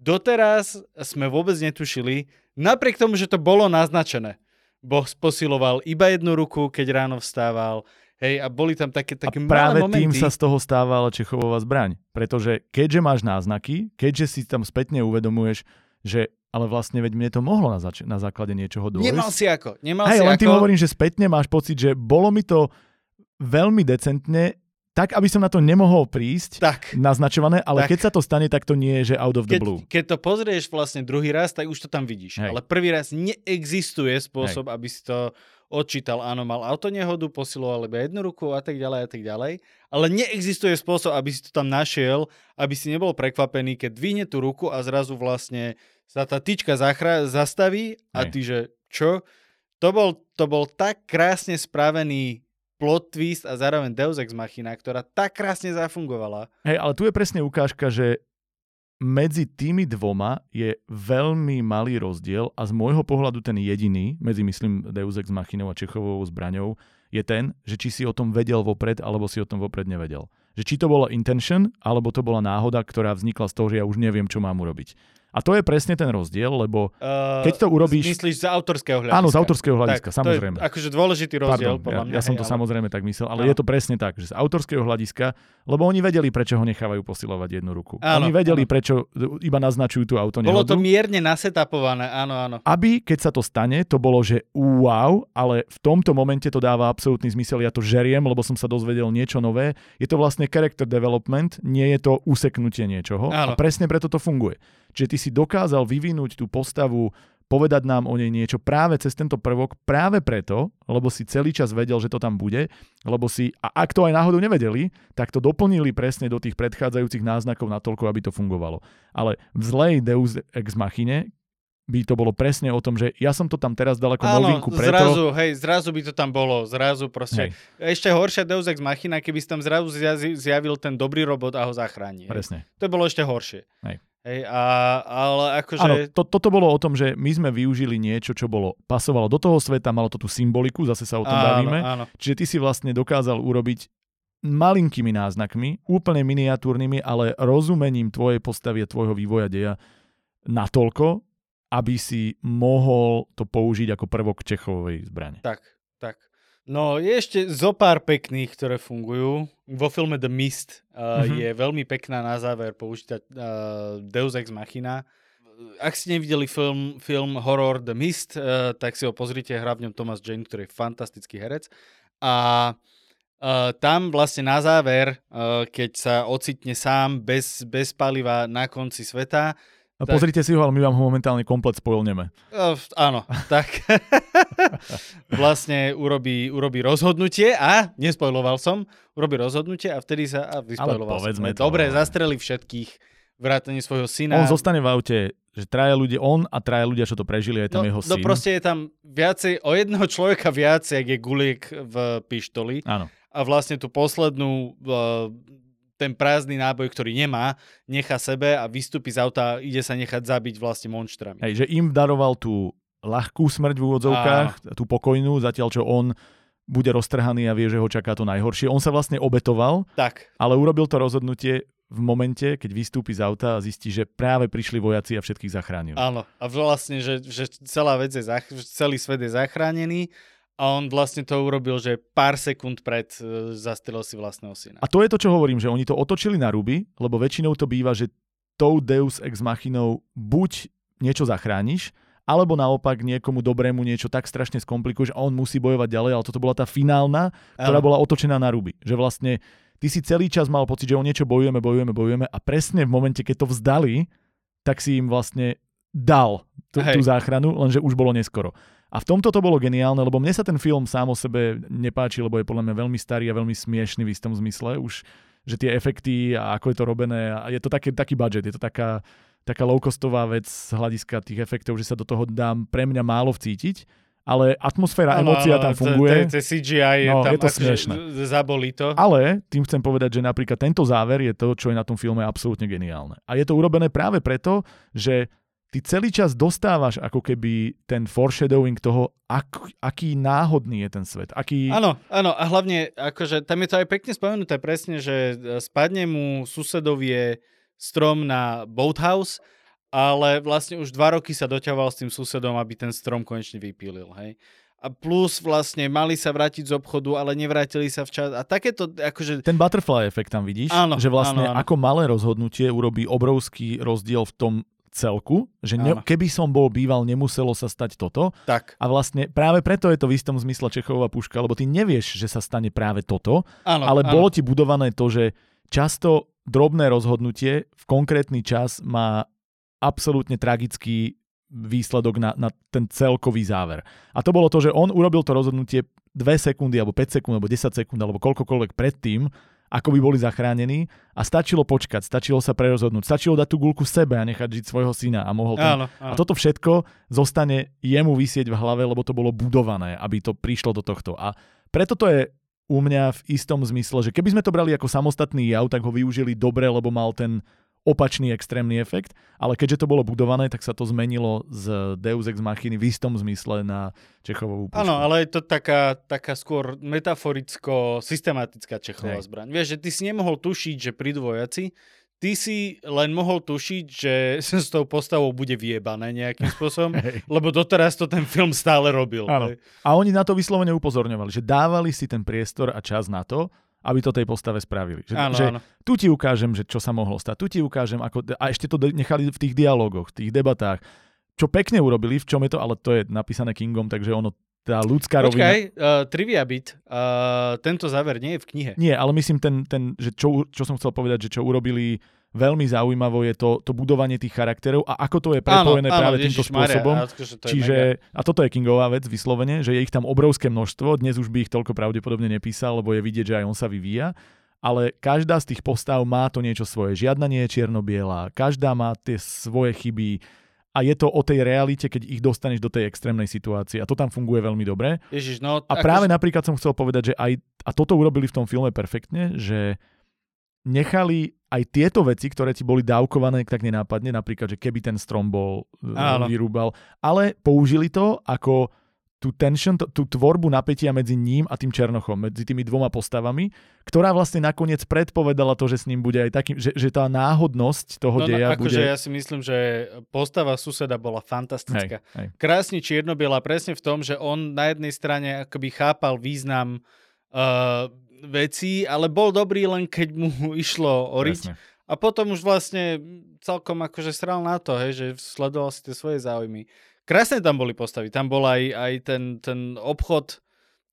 Doteraz sme vôbec netušili, napriek tomu, že to bolo naznačené. Boh posiloval iba jednu ruku, keď ráno vstával, hej, a boli tam také, také a práve malé tým momenty. sa z toho stávala Čechovová zbraň. Pretože keďže máš náznaky, keďže si tam spätne uvedomuješ, že ale vlastne veď mne to mohlo na, zač- na základe niečoho dôjsť. Nemal si ako, nemal Hej, si len ako. tým hovorím, že spätne máš pocit, že bolo mi to veľmi decentne, tak aby som na to nemohol prísť, Tak. naznačované, ale Tak. keď sa to stane, tak to nie je, že out of the Keď, blue. keď to pozrieš vlastne druhý raz, tak už to tam vidíš. Hej. Ale prvý raz neexistuje spôsob, aby si to odčítal. Áno, mal autonehodu, posiloval iba jednu ruku a tak ďalej a tak ďalej. Ale neexistuje spôsob, aby si to tam našiel, aby si nebol prekvapený, keď dvihne tú ruku a zrazu vlastne sa tá tyčka zachra- zastaví a ty, že čo? To bol, to bol tak krásne spravený plot twist a zároveň Deus Ex Machina, ktorá tak krásne zafungovala. Hej, ale tu je presne ukážka, že medzi tými dvoma je veľmi malý rozdiel a z môjho pohľadu ten jediný, medzi myslím Deus Ex Machinou a Čechovou zbraňou, je ten, že či si o tom vedel vopred, alebo si o tom vopred nevedel. Že či to bolo intention, alebo to bola náhoda, ktorá vznikla z toho, že ja už neviem, čo mám urobiť. A to je presne ten rozdiel, lebo Uh, Keď to urobíš- Myslíš z autorského hľadiska? áno, z autorského hľadiska, tak, samozrejme. To je akože dôležitý rozdiel, Pardon, podľa ja, mňa. ja som to ale- samozrejme tak myslel, ale Áno. je to presne tak, že z autorského hľadiska, lebo oni vedeli, prečo ho nechávajú posilovať jednu ruku. Áno, oni vedeli, áno. prečo iba naznačujú tú auto Bolo to mierne nasetapované, áno, áno. aby, keď sa to stane, to bolo, že wow, ale v tomto momente to dáva absolútny zmysel, ja to žeriem, lebo som sa dozvedel niečo nové. Je to vlastne character development, nie je to useknutie niečoho Áno. a presne preto to funguje. Čiže ty si dokázal vyvinúť tú postavu, povedať nám o nej niečo práve cez tento prvok, práve preto, lebo si celý čas vedel, že to tam bude, lebo si, a ak to aj náhodou nevedeli, tak to doplnili presne do tých predchádzajúcich náznakov natoľko, aby to fungovalo. Ale v zlej Deus Ex Machine, by to bolo presne o tom, že ja som to tam teraz dal ako Áno, novinku preto. zrazu, hej, zrazu by to tam bolo, zrazu proste. Hej, Ešte horšia Deus Ex Machina, keby si tam zrazu zjavil ten dobrý robot a ho zachráni. hej. presne. To bolo ešte horšie. Hej. Hej, a, ale akože... Áno, to, toto bolo o tom, že my sme využili niečo, čo bolo, pasovalo do toho sveta, malo to tú symboliku, zase sa o tom áno, bavíme. áno. Čiže ty si vlastne dokázal urobiť malinkými náznakmi, úplne miniatúrnymi, ale rozumením tvojej postavy a tvojho vývoja deja natoľko, aby si mohol to použiť ako prvok Čechovej zbrane. Tak, tak. No je ešte zo pár pekných, ktoré fungujú. Vo filme The Mist uh, mm-hmm. je veľmi pekná na záver použitá uh, Deus Ex Machina. Ak ste nevideli film, film horror The Mist, uh, tak si ho pozrite, hrá v ňom Thomas Jane, ktorý je fantastický herec. A Uh, tam vlastne na záver, uh, keď sa ocitne sám bez, bez paliva na konci sveta. Tak... pozrite si ho, ale my vám ho momentálne komplet spojilneme. Uh, áno, tak *laughs* vlastne urobí, urobí rozhodnutie a, nespojloval som, urobí rozhodnutie a vtedy sa, a vyspojloval ale povedzme som. To, Dobre, zastreli všetkých, vrátane svojho syna. On zostane v aute, že traja ľudia, on a traja ľudia, čo to prežili, je tam no, jeho no syn. No proste je tam viacej, o jedného človeka viacej, ak je guliek v pištoli. Áno a vlastne tú poslednú uh, ten prázdny náboj, ktorý nemá, nechá sebe a vystúpi z auta a ide sa nechať zabiť vlastne monštrami. Hej, že im daroval tú ľahkú smrť v úvodzovkách, a... tú pokojnú, zatiaľ čo on bude roztrhaný a vie, že ho čaká to najhoršie. On sa vlastne obetoval, tak. ale urobil to rozhodnutie v momente, keď vystúpi z auta a zistí, že práve prišli vojaci a všetkých zachránili. Áno, a vlastne, že, že celá vec je, zach- celý svet je zachránený a on vlastne to urobil, že pár sekúnd pred uh, zastrelil si vlastného syna. A to je to, čo hovorím, že oni to otočili na ruby, lebo väčšinou to býva, že tou Deus Ex Machinou buď niečo zachrániš, alebo naopak niekomu dobrému niečo tak strašne skomplikuješ a on musí bojovať ďalej, ale toto bola tá finálna, ktorá bola otočená na ruby. Že vlastne ty si celý čas mal pocit, že o niečo bojujeme, bojujeme, bojujeme a presne v momente, keď to vzdali, tak si im vlastne dal tú, tú záchranu, lenže už bolo neskoro. A v tomto to bolo geniálne, lebo mne sa ten film sám o sebe nepáči, lebo je podľa mňa veľmi starý a veľmi smiešný v istom zmysle. Už, že tie efekty a ako je to robené, a je to také, taký budget, je to taká, taká low-costová vec z hľadiska tých efektov, že sa do toho dám pre mňa málo vcítiť, ale atmosféra, ano, emócia tam funguje. To, CGI je no, tam je to smiešné. Zabolí to. Ale tým chcem povedať, že napríklad tento záver je to, čo je na tom filme absolútne geniálne. A je to urobené práve preto, že ty celý čas dostávaš ako keby ten foreshadowing toho, ak, aký náhodný je ten svet. Aký... Áno, áno a hlavne akože tam je to aj pekne spomenuté presne, že e, spadne mu susedovie strom na boathouse, ale vlastne už dva roky sa doťahoval s tým susedom, aby ten strom konečne vypílil, hej. A plus vlastne mali sa vrátiť z obchodu, ale nevrátili sa včas. A takéto, akože... Ten butterfly efekt tam vidíš, áno, že vlastne áno, áno. ako malé rozhodnutie urobí obrovský rozdiel v tom, celku, že ne, keby som bol býval, nemuselo sa stať toto. Tak. A vlastne práve preto je to v istom zmysle Čechová puška, lebo ty nevieš, že sa stane práve toto, áno, ale áno. bolo ti budované to, že často drobné rozhodnutie v konkrétny čas má absolútne tragický výsledok na, na ten celkový záver. A to bolo to, že on urobil to rozhodnutie 2 sekundy, alebo 5 sekúnd, alebo 10 sekúnd, alebo koľkokoľvek predtým, ako by boli zachránení a stačilo počkať, stačilo sa prerozhodnúť, stačilo dať tú gulku sebe a nechať žiť svojho syna a mohol ten... áno, áno. A toto všetko zostane jemu vysieť v hlave, lebo to bolo budované, aby to prišlo do tohto. A preto to je u mňa v istom zmysle, že keby sme to brali ako samostatný jav, tak ho využili dobre, lebo mal ten opačný extrémny efekt, ale keďže to bolo budované, tak sa to zmenilo z Deus Ex Machiny v istom zmysle na Čechovú pušku. Áno, ale je to taká, taká skôr metaforicko-systematická Čechová Hej. zbraň. Vieš, že ty si nemohol tušiť, že prídu vojaci, ty si len mohol tušiť, že *laughs* s tou postavou bude vyjebané nejakým *laughs* spôsobom, lebo doteraz to ten film stále robil. Áno. A oni na to vyslovene upozorňovali, že dávali si ten priestor a čas na to, aby to tej postave spravili. Že, Áno, že áno. tu ti ukážem, že čo sa mohlo stať, tu ti ukážem, ako... A ešte to nechali v tých dialogoch, v tých debatách. Čo pekne urobili, v čom je to, ale to je napísané Kingom, takže ono, tá ľudská rovina... Počkaj, uh, trivia bit, uh, tento záver nie je v knihe. Nie, ale myslím, ten, ten, že čo, čo som chcel povedať, že čo urobili veľmi zaujímavo je to, to budovanie tých charakterov a ako to je prepojené áno, práve áno, týmto spôsobom. akože to Čiže, mega. a toto je Kingová vec vyslovene, že je ich tam obrovské množstvo, dnes už by ich toľko pravdepodobne nepísal, lebo je vidieť, že aj on sa vyvíja, ale každá z tých postav má to niečo svoje. Žiadna nie je čierno-biela, každá má tie svoje chyby a je to o tej realite, keď ich dostaneš do tej extrémnej situácie a to tam funguje veľmi dobre. Ježiš, no, A práve napríklad som chcel povedať, že aj, a toto urobili v tom filme perfektne, že nechali aj tieto veci, ktoré ti boli dávkované tak nenápadne, napríklad, že keby ten strom bol, e, Áno. vyrúbal, ale použili to ako tú tension, tú, tvorbu napätia medzi ním a tým Černochom, medzi tými dvoma postavami, ktorá vlastne nakoniec predpovedala to, že s ním bude aj taký, že, že tá náhodnosť toho no, deja no, akože bude... ja si myslím, že postava suseda bola fantastická. Hej, hej. Krásne čiernobiela presne v tom, že on na jednej strane akoby chápal význam uh, vecí, ale bol dobrý len keď mu *laughs* išlo oriť. Presne. A potom už vlastne celkom akože sral na to, hej, že sledoval si tie svoje záujmy. Krásne tam boli postavy. Tam bol aj, aj ten, ten obchod,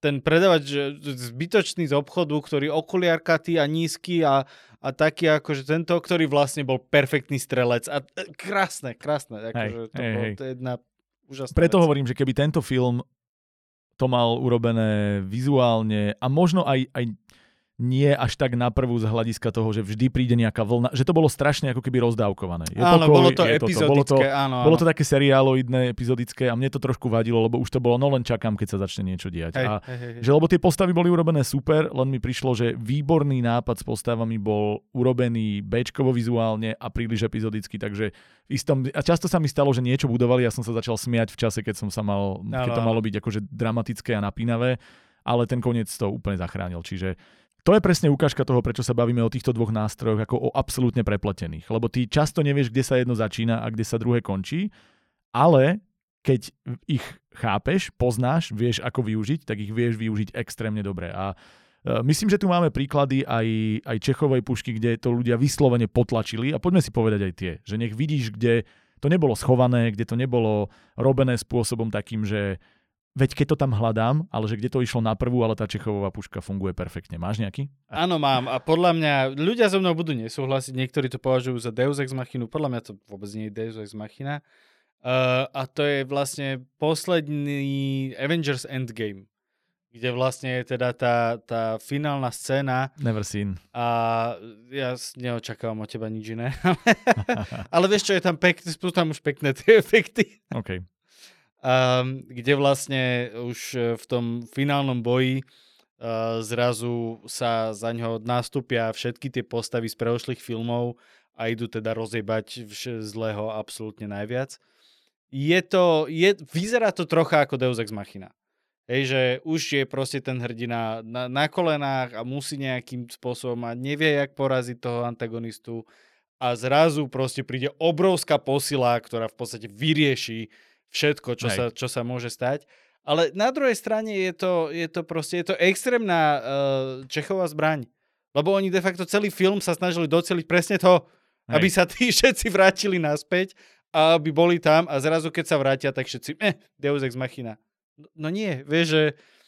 ten predavač zbytočný z obchodu, ktorý okuliarkatý a nízky a, a taký akože tento, ktorý vlastne bol perfektný strelec. A e, krásne, krásne. Akože to, hej, bol, hej. to je jedna úžasná Preto vec. hovorím, že keby tento film to mal urobené vizuálne a možno aj, aj nie až tak na prvú z hľadiska toho, že vždy príde nejaká vlna, že to bolo strašne ako keby rozdávkované. Je áno, to bolo to je epizodické, bolo to, áno, áno. bolo to také seriáloidné, epizodické a mne to trošku vadilo, lebo už to bolo, no len čakám, keď sa začne niečo diať. hej, a hej, hej, že lebo tie postavy boli urobené super, len mi prišlo, že výborný nápad s postavami bol urobený Bčkovo vizuálne a príliš epizodicky, takže v istom, a často sa mi stalo, že niečo budovali, ja som sa začal smiať v čase, keď som sa mal, keď to malo byť akože dramatické a napínavé, ale ten koniec to úplne zachránil, čiže to je presne ukážka toho, prečo sa bavíme o týchto dvoch nástrojoch ako o absolútne prepletených. Lebo ty často nevieš, kde sa jedno začína a kde sa druhé končí, ale keď ich chápeš, poznáš, vieš ako využiť, tak ich vieš využiť extrémne dobre. A e, myslím, že tu máme príklady aj, aj Čechovej pušky, kde to ľudia vyslovene potlačili a poďme si povedať aj tie, že nech vidíš, kde to nebolo schované, kde to nebolo robené spôsobom takým, že veď keď to tam hľadám, ale že kde to išlo na prvú, ale tá Čechová puška funguje perfektne. Máš nejaký? Áno, mám. A podľa mňa, ľudia so mnou budú nesúhlasiť, niektorí to považujú za Deus Ex Machinu, podľa mňa to vôbec nie je Deus Ex Machina. Uh, a to je vlastne posledný Avengers Endgame, kde vlastne je teda tá, tá finálna scéna Never seen. a ja neočakávam od teba nič iné. *laughs* Ale vieš čo, je tam pekné, sú tam už pekné tie efekty. OK. Kde vlastne už e, v tom finálnom boji uh, zrazu sa za ňo nastúpia všetky tie postavy z preošlých filmov a idú teda rozjebať vš- zlého absolútne najviac. Je to, je, vyzerá to trocha ako Deus Ex Machina. Hej, že už je proste ten hrdina na, na kolenách a musí nejakým spôsobom a nevie, jak poraziť toho antagonistu a zrazu proste príde obrovská posila, ktorá v podstate vyrieši všetko, čo, Hej. sa, čo sa môže stať. Ale na druhej strane je to, je to proste, je to extrémna uh, Čechová zbraň. Lebo oni de facto celý film sa snažili doceliť presne to, Hej. aby sa tí *laughs* všetci vrátili naspäť a aby boli tam a zrazu keď sa vrátia, tak všetci, eh, Deus Ex Machina. No nie, vieš, že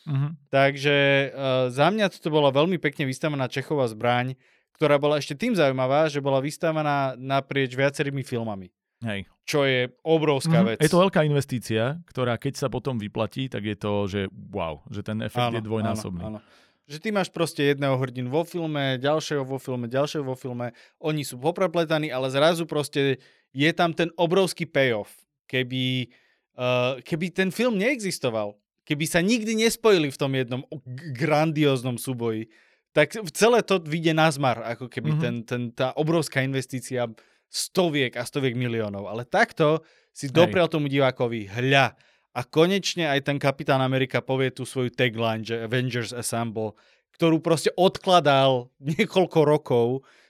Mhm. Takže uh, za mňa toto bola veľmi pekne vystavená Čechová zbraň, ktorá bola ešte tým zaujímavá, že bola vystavená naprieč viacerými filmami. Hej. Čo je obrovská Mhm. vec. Je to veľká investícia, ktorá keď sa potom vyplatí, tak je to, že wow, že ten efekt je dvojnásobný. Áno, áno. Že ty máš proste jedného hrdinu vo filme, ďalšieho vo filme, ďalšieho vo filme, oni sú poprepletaní, ale zrazu proste je tam ten obrovský payoff. Keby, uh, keby ten film neexistoval, keby sa nikdy nespojili v tom jednom grandióznom súboji, tak celé to vyjde na zmar, ako keby Mhm. ten, ten, tá obrovská investícia stoviek a stoviek miliónov. Ale takto si Hej. doprial tomu divákovi, hľa, a konečne aj ten Kapitán Amerika povie tú svoju tagline, že Avengers Assemble, ktorú proste odkladal niekoľko rokov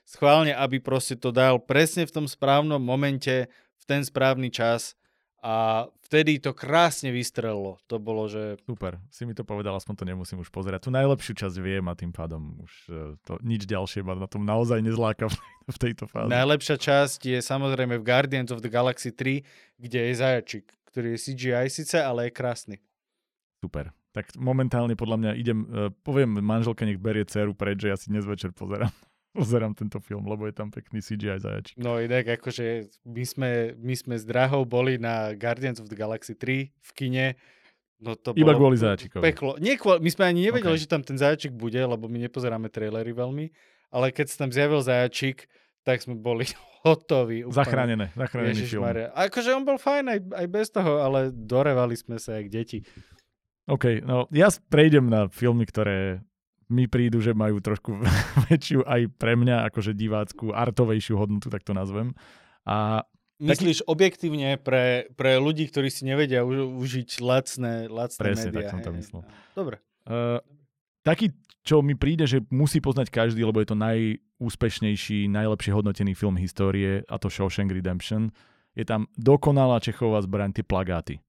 schválne, aby proste to dal presne v tom správnom momente, v ten správny čas a vtedy to krásne vystrelilo. To bolo, že Super, si mi to povedal, aspoň to nemusím už pozerať. Tu najlepšiu časť viem a tým pádom už e, to nič ďalšie ma na tom naozaj nezláka v, tejto fáze. najlepšia časť je samozrejme v Guardians of the Galaxy 3, kde je zajačik, ktorý je CGI síce, ale je krásny. Super. Tak momentálne podľa mňa idem, uh, poviem manželke, nech berie dceru preč, že ja si dnes večer pozerám. Pozerám tento film, lebo je tam pekný CGI zajačik. No inak akože my sme, my sme s Drahou boli na Guardians of the Galaxy 3 v kine. No to Iba bolo kvôli zajačikovi. Peklo. Nie, kvôli, my sme ani nevedeli, Ok. že tam ten zajačik bude, lebo my nepozeráme trailery veľmi. Ale keď sa tam zjavil zajačik, tak sme boli *laughs* hotoví. úplne. Zachránené, zachránený film. Ježišmaria. Akože on bol fajn aj, aj bez toho, ale dorevali sme sa jak deti. OK, no ja prejdem na filmy, ktoré mi prídu, že majú trošku *laughs* väčšiu aj pre mňa akože divácku, artovejšiu hodnotu, tak to nazvem. A Myslíš objektívne pre, pre ľudí, ktorí si nevedia u, užiť lacné, lacné Presne, médiá. tak som to myslel. Dobre. Uh, taký, čo mi príde, že musí poznať každý, lebo je to najúspešnejší, najlepšie hodnotený film histórie, a to Shawshank Redemption. Je tam dokonalá Čechová zbraň, tie plagáty.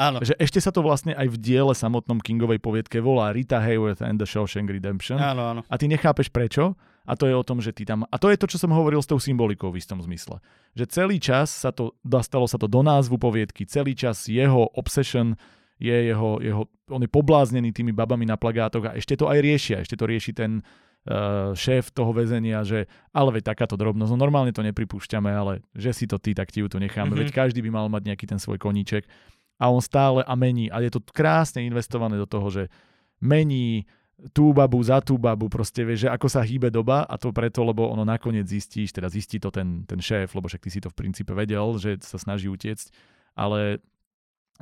Áno. Že ešte sa to vlastne aj v diele samotnom Kingovej poviedke volá Rita Hayworth and the Shawshank Redemption. Áno, áno. A ty nechápeš prečo. A to je o tom, že ty tam... A to je to, čo som hovoril s tou symbolikou v istom zmysle. Že celý čas sa to... Dostalo sa to do názvu poviedky. Celý čas jeho obsession je jeho, jeho... On je pobláznený tými babami na plagátoch a ešte to aj riešia. Ešte to rieši ten uh, šéf toho väzenia, že ale veď takáto drobnosť, no normálne to nepripúšťame, ale že si to ty, tak ti ju tu necháme. Mhm. Mm-hmm. Veď každý by mal mať nejaký ten svoj koníček. A on stále a mení. A je to krásne investované do toho, že mení tú babu za tú babu, proste vieš, že ako sa hýbe doba a to preto, lebo ono nakoniec zistíš, teda zistí to ten, ten šéf, lebo však ty si to v princípe vedel, že sa snaží utiecť, ale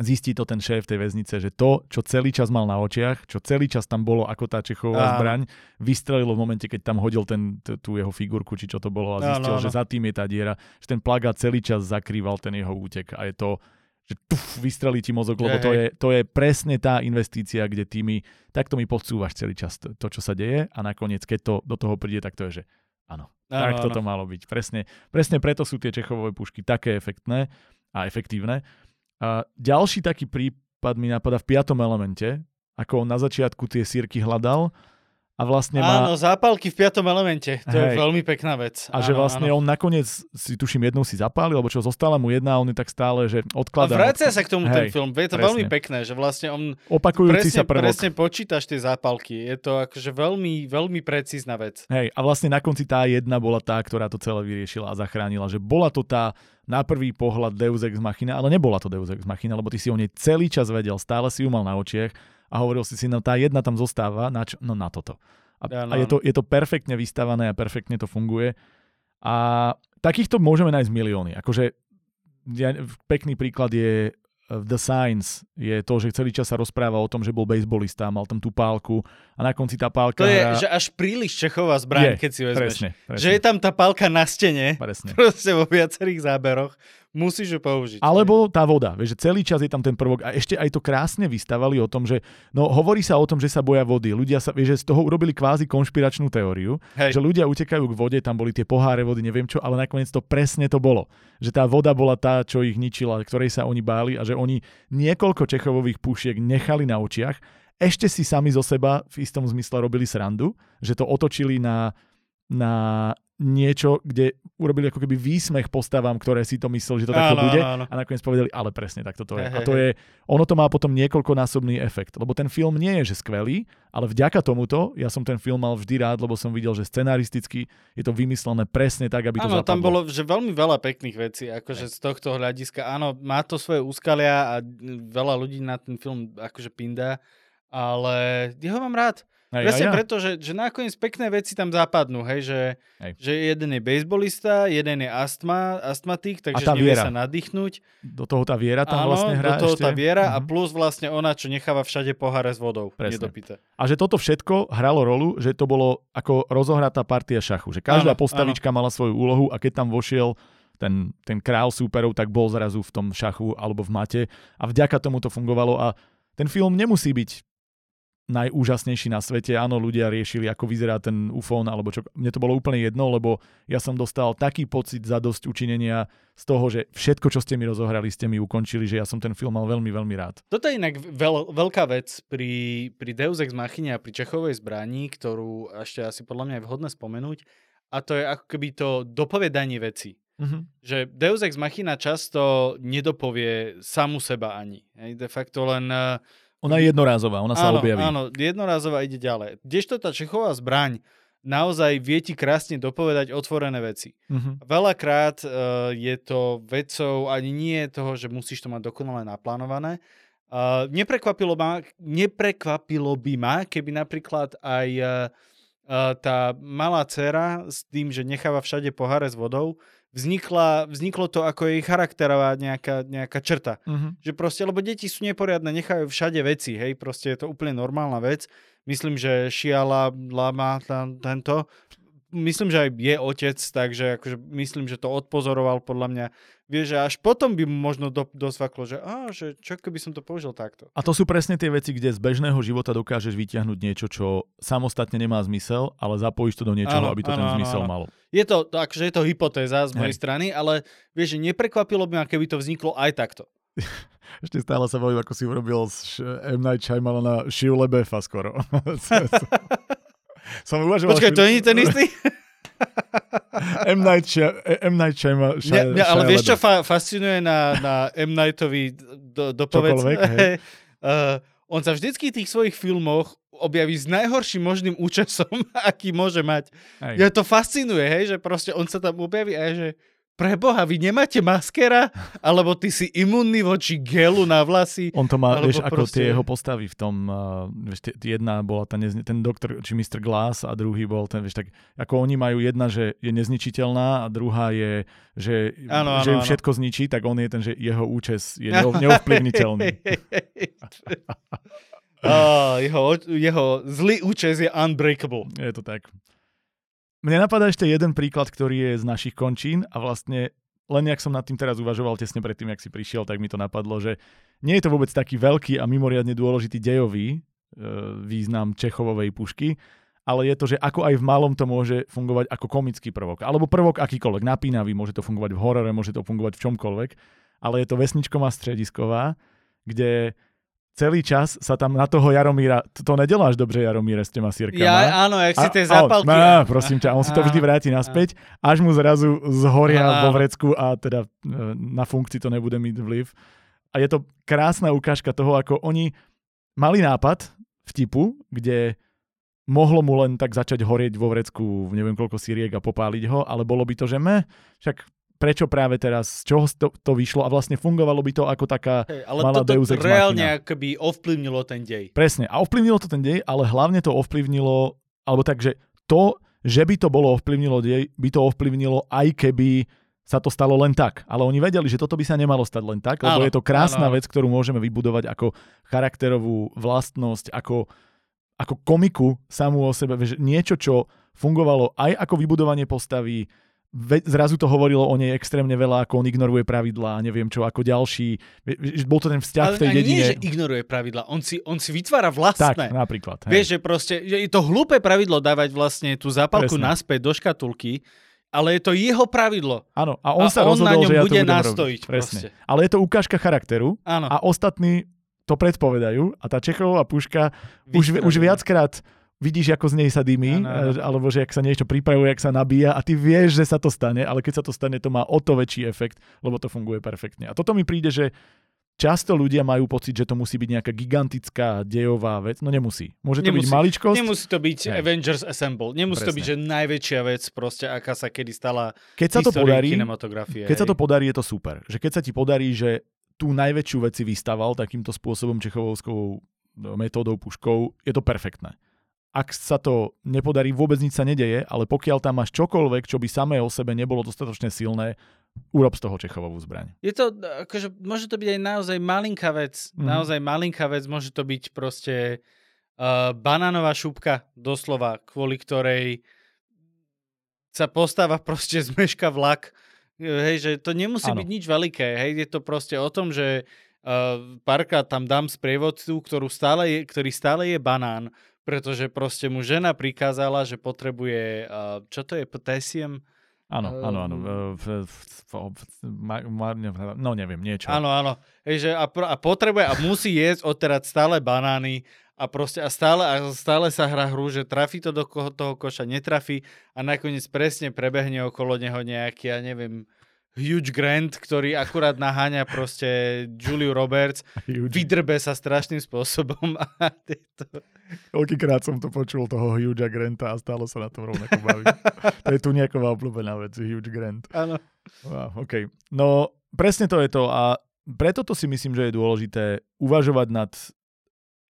zistí to ten šéf tej väznice, že to, čo celý čas mal na očiach, čo celý čas tam bolo ako tá Čechová Áno. zbraň, vystrelilo v momente, keď tam hodil ten, t- tú jeho figurku, či čo to bolo a zistil, Áno, áno. že za tým je tá diera, že ten plagát celý čas zakrýval ten jeho útek a je to, že tuf, vystrelí ti mozog, lebo to je, to je presne tá investícia, kde ty mi, takto mi podsúvaš celý čas to, to, čo sa deje a nakoniec, keď to do toho príde, tak to je, že áno, áno, tak áno. toto malo byť. Presne, presne preto sú tie Čechovové pušky také efektné a efektívne. A ďalší taký prípad mi napadá v piatom elemente, ako on na začiatku tie sírky hľadal a vlastne má... Áno, zápalky v piatom elemente. To je Hej. veľmi pekná vec. A že Áno, vlastne áno. on nakoniec si tuším jednu si zapálil, alebo čo zostala mu jedna a on je tak stále, že A odkladá. vracia sa k tomu ten Hej, film. Je to presne. veľmi pekné, že vlastne on Opakujúci presne, sa prvok. presne počítaš tie zápalky. Je to akože veľmi, veľmi precízna vec. Hej, a vlastne na konci tá jedna bola tá, ktorá to celé vyriešila a zachránila. Že bola to tá na prvý pohľad Deus Ex Machina, ale nebola to Deus Ex Machina, lebo ty si o nej celý čas vedel, stále si ju mal na očiach a hovoril si si, no tá jedna tam zostáva, na čo? No na toto. A, Áno, a je, to, je to perfektne vystavané a perfektne to funguje. A takýchto môžeme nájsť milióny. Akože ja, pekný príklad je uh, The Signs, je to, že celý čas sa rozpráva o tom, že bol bejsbolista, mal tam tú pálku a na konci tá pálka To je, hrá... že až príliš Čechová zbraň, Je, keď si vezmeš. presne, presne, Že je tam tá palka na stene, presne. *laughs* proste vo viacerých záberoch. Musíš ju použiť. Alebo tá voda, vieš, že celý čas je tam ten prvok a ešte aj to krásne vystavali o tom, že no hovorí sa o tom, že sa boja vody. Ľudia sa, vieš, že z toho urobili kvázi konšpiračnú teóriu, Hej. že ľudia utekajú k vode, tam boli tie poháre vody, neviem čo, ale nakoniec to presne to bolo. Že tá voda bola tá, čo ich ničila, ktorej sa oni báli a že oni niekoľko Čechovových pušiek nechali na očiach, ešte si sami zo seba v istom zmysle robili srandu, že to otočili na, na niečo, kde urobili ako keby výsmech postavám, ktoré si to mysleli, že to takto Áno, bude áno, a nakoniec povedali, ale presne takto to je. Hej, A to je, ono to má potom niekoľkonásobný efekt, lebo ten film nie je že skvelý, ale vďaka tomuto, ja som ten film mal vždy rád, lebo som videl, že scenaristicky je to vymyslené presne tak, aby to Áno, zapadlo. tam bolo že veľmi veľa pekných vecí, akože z tohto hľadiska. Áno, má to svoje úskalia a veľa ľudí na ten film akože pindá, ale ja ho mám rád. Hej, Presne a ja. preto, že, že nakoniec pekné veci tam zapadnú, hej, že, Hej. že jeden je bejsbolista, jeden je astma, astmatik, takže tá nevie viera. sa nadýchnuť. Do toho tá viera Áno, tam vlastne hrá do toho ešte. tá viera a Mhm. plus vlastne ona, čo necháva všade poháre s vodou. Presne. Nedopité. A že toto všetko hralo rolu, že to bolo ako rozohratá partia šachu. Že každá Áno, postavička mala svoju úlohu a keď tam vošiel ten, ten král súperov, tak bol zrazu v tom šachu alebo v mate a vďaka tomu to fungovalo a ten film nemusí byť najúžasnejší na svete. Áno, ľudia riešili, ako vyzerá ten ufón, alebo čo. Mne to bolo úplne jedno, lebo ja som dostal taký pocit za dosť učinenia z toho, že všetko, čo ste mi rozohrali, ste mi ukončili, že ja som ten film mal veľmi, veľmi rád. Toto je inak veľ, veľká vec pri, pri Deus Ex Machine a pri Čechovej zbraní, ktorú ešte asi podľa mňa je vhodné spomenúť, a to je ako keby to dopovedanie veci. Mm-hmm. Že Deus Ex Machina často nedopovie samu seba ani. Hej, de facto len... eh, Ona je jednorázová, ona sa áno, objaví. Áno, jednorázová ide ďalej. Kdežto tá Čechová zbraň naozaj vie ti krásne dopovedať otvorené veci. Mm-hmm. Veľakrát uh, je to vecou ani nie toho, že musíš to mať dokonale naplánované. Uh, neprekvapilo, ma, neprekvapilo by ma, keby napríklad aj uh, uh, tá malá dcera s tým, že necháva všade poháre s vodou, vznikla, vzniklo to ako jej charakterová nejaká, nejaká črta. Mm-hmm. Že proste, lebo deti sú neporiadne, nechajú všade veci, hej, proste je to úplne normálna vec. Myslím, že Šiala, Lama, tam, tento, myslím, že aj je otec, takže akože myslím, že to odpozoroval podľa mňa. Vieš, že až potom by možno do, dosvaklo, že, á, že čo keby som to použil takto. A to sú presne tie veci, kde z bežného života dokážeš vyťahnuť niečo, čo samostatne nemá zmysel, ale zapojíš to do niečoho, Áno, aby to áno, ten áno, zmysel áno. malo. Je to, akože je to hypotéza z mojej Hej. strany, ale vieš, že neprekvapilo by ma, keby to vzniklo aj takto. *laughs* Ešte stále sa bavím, ako si urobil z M. Night Shyamalana Shiu Lebefa skoro. *laughs* *laughs* Som uvažoval... Počkaj, to nie je ten istý? M. Night, Shy- M. Night Shyama- Mňa, Shy- mňa, ale Shia vieš, čo fa- fascinuje na, na M. Nightovi do, dopovedz? *laughs* Uh, on sa vždycky v tých svojich filmoch objaví s najhorším možným účesom, *laughs* aký môže mať. Hej. Ja to fascinuje, hej, že proste on sa tam objaví a je, že pre Boha, vy nemáte maskera? Alebo ty si imunný voči gelu na vlasy? On to má, vieš, ako proste- tie jeho postavy v tom, uh, vieš, jedna bola tá nezne, ten doktor, či Mr. Glass a druhý bol ten, vieš, tak ako oni majú jedna, že je nezničiteľná a druhá je, že, Áno, že áno, ju všetko zničí, tak on je ten, že jeho účes je *laughs* neov, neovplyvniteľný. *laughs* oh, jeho, jeho zlý účes je unbreakable. Je to tak. Mne napadá ešte jeden príklad, ktorý je z našich končín a vlastne len jak som nad tým teraz uvažoval tesne predtým, jak si prišiel, tak mi to napadlo, že nie je to vôbec taký veľký a mimoriadne dôležitý dejový e, význam Čechovovej pušky, ale je to, že ako aj v malom to môže fungovať ako komický prvok. Alebo prvok akýkoľvek, napínavý, môže to fungovať v horore, môže to fungovať v čomkoľvek, ale je to vesničková stredisková, kde celý čas sa tam na toho Jaromíra, to, to nedeláš dobře Jaromíre s těma sírkama. Ja, áno, jak si tie zápalky. Á, prosím ťa, on si to vždy vráti naspäť, až mu zrazu zhoria vo vrecku a teda e, na funkcii to nebude mít vliv. A je to krásna ukážka toho, ako oni mali nápad vtipu, kde mohlo mu len tak začať horieť vo vrecku neviem koľko síriek a popáliť ho, ale bolo by to, že me, však prečo práve teraz, z čoho to, to vyšlo a vlastne fungovalo by to ako taká Hej, ale Malá toto Deus Ex reálne Machina. akoby ovplyvnilo ten dej. Presne. A ovplyvnilo to ten dej, ale hlavne to ovplyvnilo, alebo tak, že to, že by to bolo ovplyvnilo dej, by to ovplyvnilo aj keby sa to stalo len tak. Ale oni vedeli, že toto by sa nemalo stať len tak, lebo Áno, je to krásna áno, vec, ktorú môžeme vybudovať ako charakterovú vlastnosť, ako, ako komiku samú o sebe. Niečo, čo fungovalo aj ako vybudovanie postavy, zrazu to hovorilo o nej extrémne veľa, ako on ignoruje pravidlá, neviem čo, ako ďalší. Bol to ten vzťah Ale v tej dedine. nie, že ignoruje pravidla. On si, on si vytvára tak, vlastné. napríklad. hej. Vieš, že proste, je to hlúpe pravidlo dávať vlastne tú zápalku Presne. naspäť do škatulky, ale je to jeho pravidlo. Áno, a on A sa on na rozhodol, ňom že ja to bude budem nastojiť robiť. Presne. proste. Ale je to ukážka charakteru Áno. a ostatní to predpovedajú a tá Čechová puška už, už viackrát vidíš, ako z nej sa dymí, eh, alebo že ak sa niečo pripravuje, ak sa nabíja a ty vieš, že sa to stane, ale keď sa to stane, to má o to väčší efekt, lebo to funguje perfektne. A toto mi príde, že často ľudia majú pocit, že to musí byť nejaká gigantická dejová vec. No nemusí. Môže to byť Nemusí. maličkosť. Nemusí to byť Hej. Avengers Assemble. Nemusí to Presne. byť, že najväčšia vec proste, aká sa kedy stala Keď sa to podarí, kinematografie. Keď sa hej. to podarí, je to super. Že keď sa ti podarí, že tú najväčšiu vec si vystaval takýmto spôsobom čechovskou metódou puškou, je to perfektné. Ak sa to nepodarí, vôbec nič sa nedeje, ale pokiaľ tam máš čokoľvek, čo by samé o sebe nebolo dostatočne silné, urob z toho Čechovovú zbraň. Je to, akože, môže to byť aj naozaj malinká vec. Mhm. Naozaj malinká vec, môže to byť proste uh, banánová šupka, doslova, kvôli ktorej sa postáva proste zmeška vlak. Hej, že to nemusí Áno. byť nič veľké. Hej, je to proste o tom, že uh, párkrát tam dám sprievodcu, ktorú stále je, ktorý stále je banán, pretože proste mu žena prikázala, že potrebuje, čo to je, potassium? Áno, áno, áno. No neviem, niečo. Áno, áno. Hej, že a, a potrebuje a musí jesť odterať stále banány a proste a stále, a stále sa hrá hru, že trafí to do ko- toho koša, netrafí a nakoniec presne prebehne okolo neho nejaký, ja neviem, Huge Grant, ktorý akurát naháňa proste Juliu Roberts, *laughs* vydrbe sa strašným spôsobom *laughs* a tieto... Koľkýkrát som to počul, toho Hugh Granta a stále sa na tom rovnako bavím. to je tu nejaká obľúbená vec, Hugh Grant. Áno. Wow, OK. No, presne to je to a preto to si myslím, že je dôležité uvažovať nad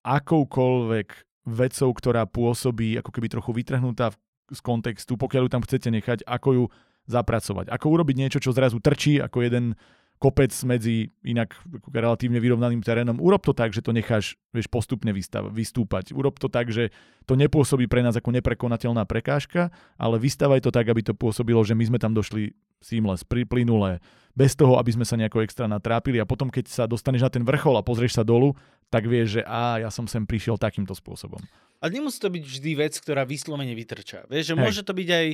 akoukoľvek vecou, ktorá pôsobí ako keby trochu vytrhnutá z kontextu, pokiaľ ju tam chcete nechať, ako ju zapracovať. Ako urobiť niečo, čo zrazu trčí ako jeden kopec medzi inak relatívne vyrovnaným terénom. Urob to tak, že to necháš vieš, postupne vystav, vystúpať. Urob to tak, že to nepôsobí pre nás ako neprekonateľná prekážka, ale vystavaj to tak, aby to pôsobilo, že my sme tam došli seamless, priplynulé, bez toho, aby sme sa nejako extra natrápili a potom, keď sa dostaneš na ten vrchol a pozrieš sa dolu, tak vieš, že a ja som sem prišiel takýmto spôsobom. A nemusí to byť vždy vec, ktorá vyslovene vytrča. Vieš, že Hej. môže to byť aj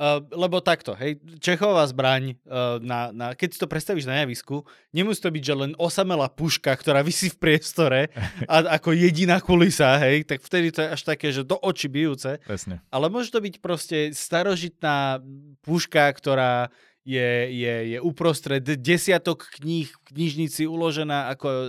Uh, lebo takto, hej, Čechová zbraň, uh, na, na, keď si to predstavíš na javisku, nemusí to byť, že len osamelá puška, ktorá vysí v priestore a ako jediná kulisa, hej, tak vtedy to je až také, že do očí bijúce. Presne. Ale môže to byť proste starožitná puška, ktorá je, je, je uprostred desiatok kníh v knižnici uložená ako e,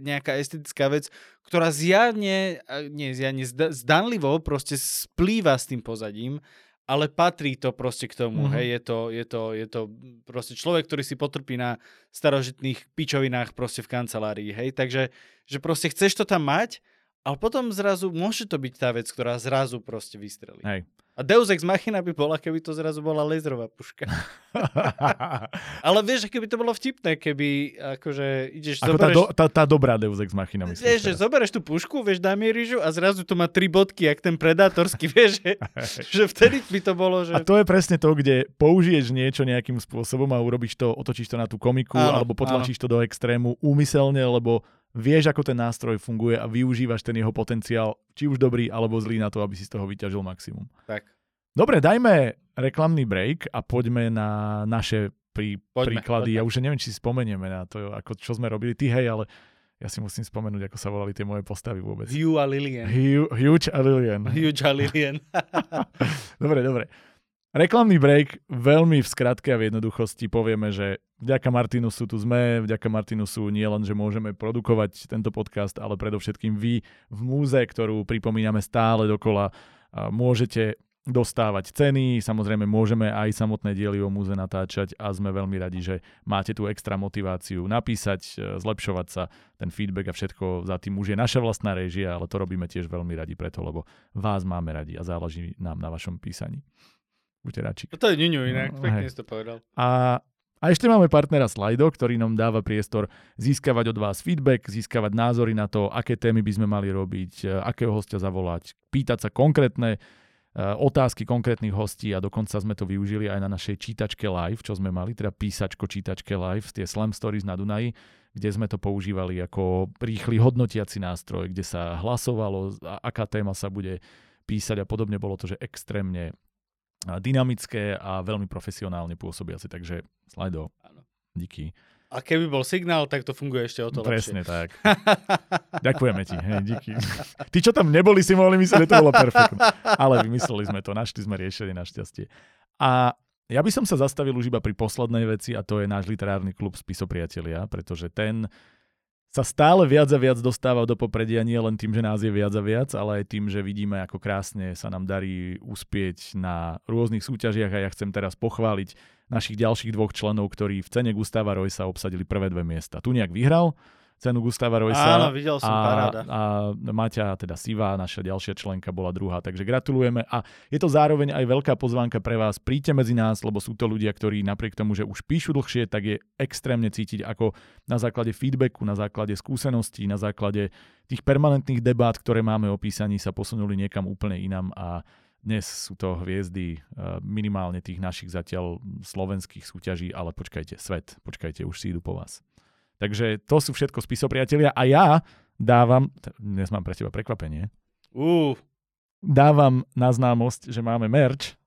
nejaká estetická vec, ktorá zjavne, nie zjavne, zdanlivo proste splýva s tým pozadím ale patrí to proste k tomu, mm-hmm. hej, je to, je, to, je to proste človek, ktorý si potrpí na starožitných pičovinách proste v kancelárii, hej, takže, že proste chceš to tam mať, ale potom zrazu môže to byť tá vec, ktorá zrazu proste vystrelí. Hej. A Deus Ex Machina by bola, keby to zrazu bola laserová puška. *laughs* Ale vieš, keby to bolo vtipné, keby akože ideš... Ako zoberieš... tá, do, tá, tá dobrá Deus Ex Machina, myslím. Vieš, že zoberieš tú pušku, vieš, namieríš a zrazu to má tri bodky, jak ten predátorský, *laughs* vieš, že, že vtedy by to bolo, že... A to je presne to, kde použiješ niečo nejakým spôsobom a urobíš to, otočíš to na tú komiku, áno, alebo potlačíš áno. to do extrému úmyselne, lebo vieš, ako ten nástroj funguje a využívaš ten jeho potenciál, či už dobrý alebo zlý na to, aby si z toho vyťažil maximum. Tak. Dobre, dajme reklamný break a poďme na naše prí, poďme, príklady. Poďme. Ja už neviem, či si spomenieme na to, ako, čo sme robili. Ty hej, ale ja si musím spomenúť, ako sa volali tie moje postavy vôbec. Hugh a Lilian. Hugh, Huge a Lilian. Huge a Lilian. *laughs* *laughs* dobre, dobre. Reklamný break, veľmi v skratke a v jednoduchosti povieme, že vďaka Martinusu tu sme, vďaka Martinusu nie len, že môžeme produkovať tento podcast, ale predovšetkým vy v múze, ktorú pripomíname stále dokola, môžete dostávať ceny, samozrejme môžeme aj samotné diely o múze natáčať a sme veľmi radi, že máte tú extra motiváciu napísať, e, zlepšovať sa, ten feedback a všetko za tým už je naša vlastná režia, ale to robíme tiež veľmi radi preto, lebo vás máme radi a záleží nám na vašom písaní buteráčik. To je ňuňu inak, no, pekne si to povedal. A, a ešte máme partnera Slido, ktorý nám dáva priestor získavať od vás feedback, získavať názory na to, aké témy by sme mali robiť, e, akého hostia zavolať, pýtať sa konkrétne uh, otázky konkrétnych hostí a dokonca sme to využili aj na našej čítačke live, čo sme mali, teda písačko čítačke live, tie Slam Stories na Dunaji, kde sme to používali ako rýchly hodnotiaci nástroj, kde sa hlasovalo, aká téma sa bude písať a podobne. Bolo to, že extrémne dynamické a veľmi profesionálne pôsobiace, takže slajdo, díky. A keby bol signál, tak to funguje ešte o to Presne lepšie. tak. *laughs* Ďakujeme ti, hej, díky. Tí, čo tam neboli, si mohli myslieť, že to bolo perfektné. Ale vymysleli sme to, našli sme riešenie našťastie. A ja by som sa zastavil už iba pri poslednej veci a to je náš literárny klub Spisopriatelia, pretože ten sa stále viac a viac dostáva do popredia nie len tým, že nás je viac a viac, ale aj tým, že vidíme, ako krásne sa nám darí uspieť na rôznych súťažiach a ja chcem teraz pochváliť našich ďalších dvoch členov, ktorí v cene Gustava Roysa obsadili prvé dve miesta. Tu nejak vyhral, cenu Gustava Roysa. Áno, videl som, a, paráda. A Maťa, teda Siva, naša ďalšia členka, bola druhá, takže gratulujeme. A je to zároveň aj veľká pozvánka pre vás. Príďte medzi nás, lebo sú to ľudia, ktorí napriek tomu, že už píšu dlhšie, tak je extrémne cítiť, ako na základe feedbacku, na základe skúseností, na základe tých permanentných debát, ktoré máme o písaní, sa posunuli niekam úplne inam a dnes sú to hviezdy eh, minimálne tých našich zatiaľ slovenských súťaží, ale počkajte, svet, počkajte, už si idú po vás. Takže to sú všetko spisopriatelia a ja dávam, dnes mám pre teba prekvapenie, uh. dávam na známosť, že máme merch,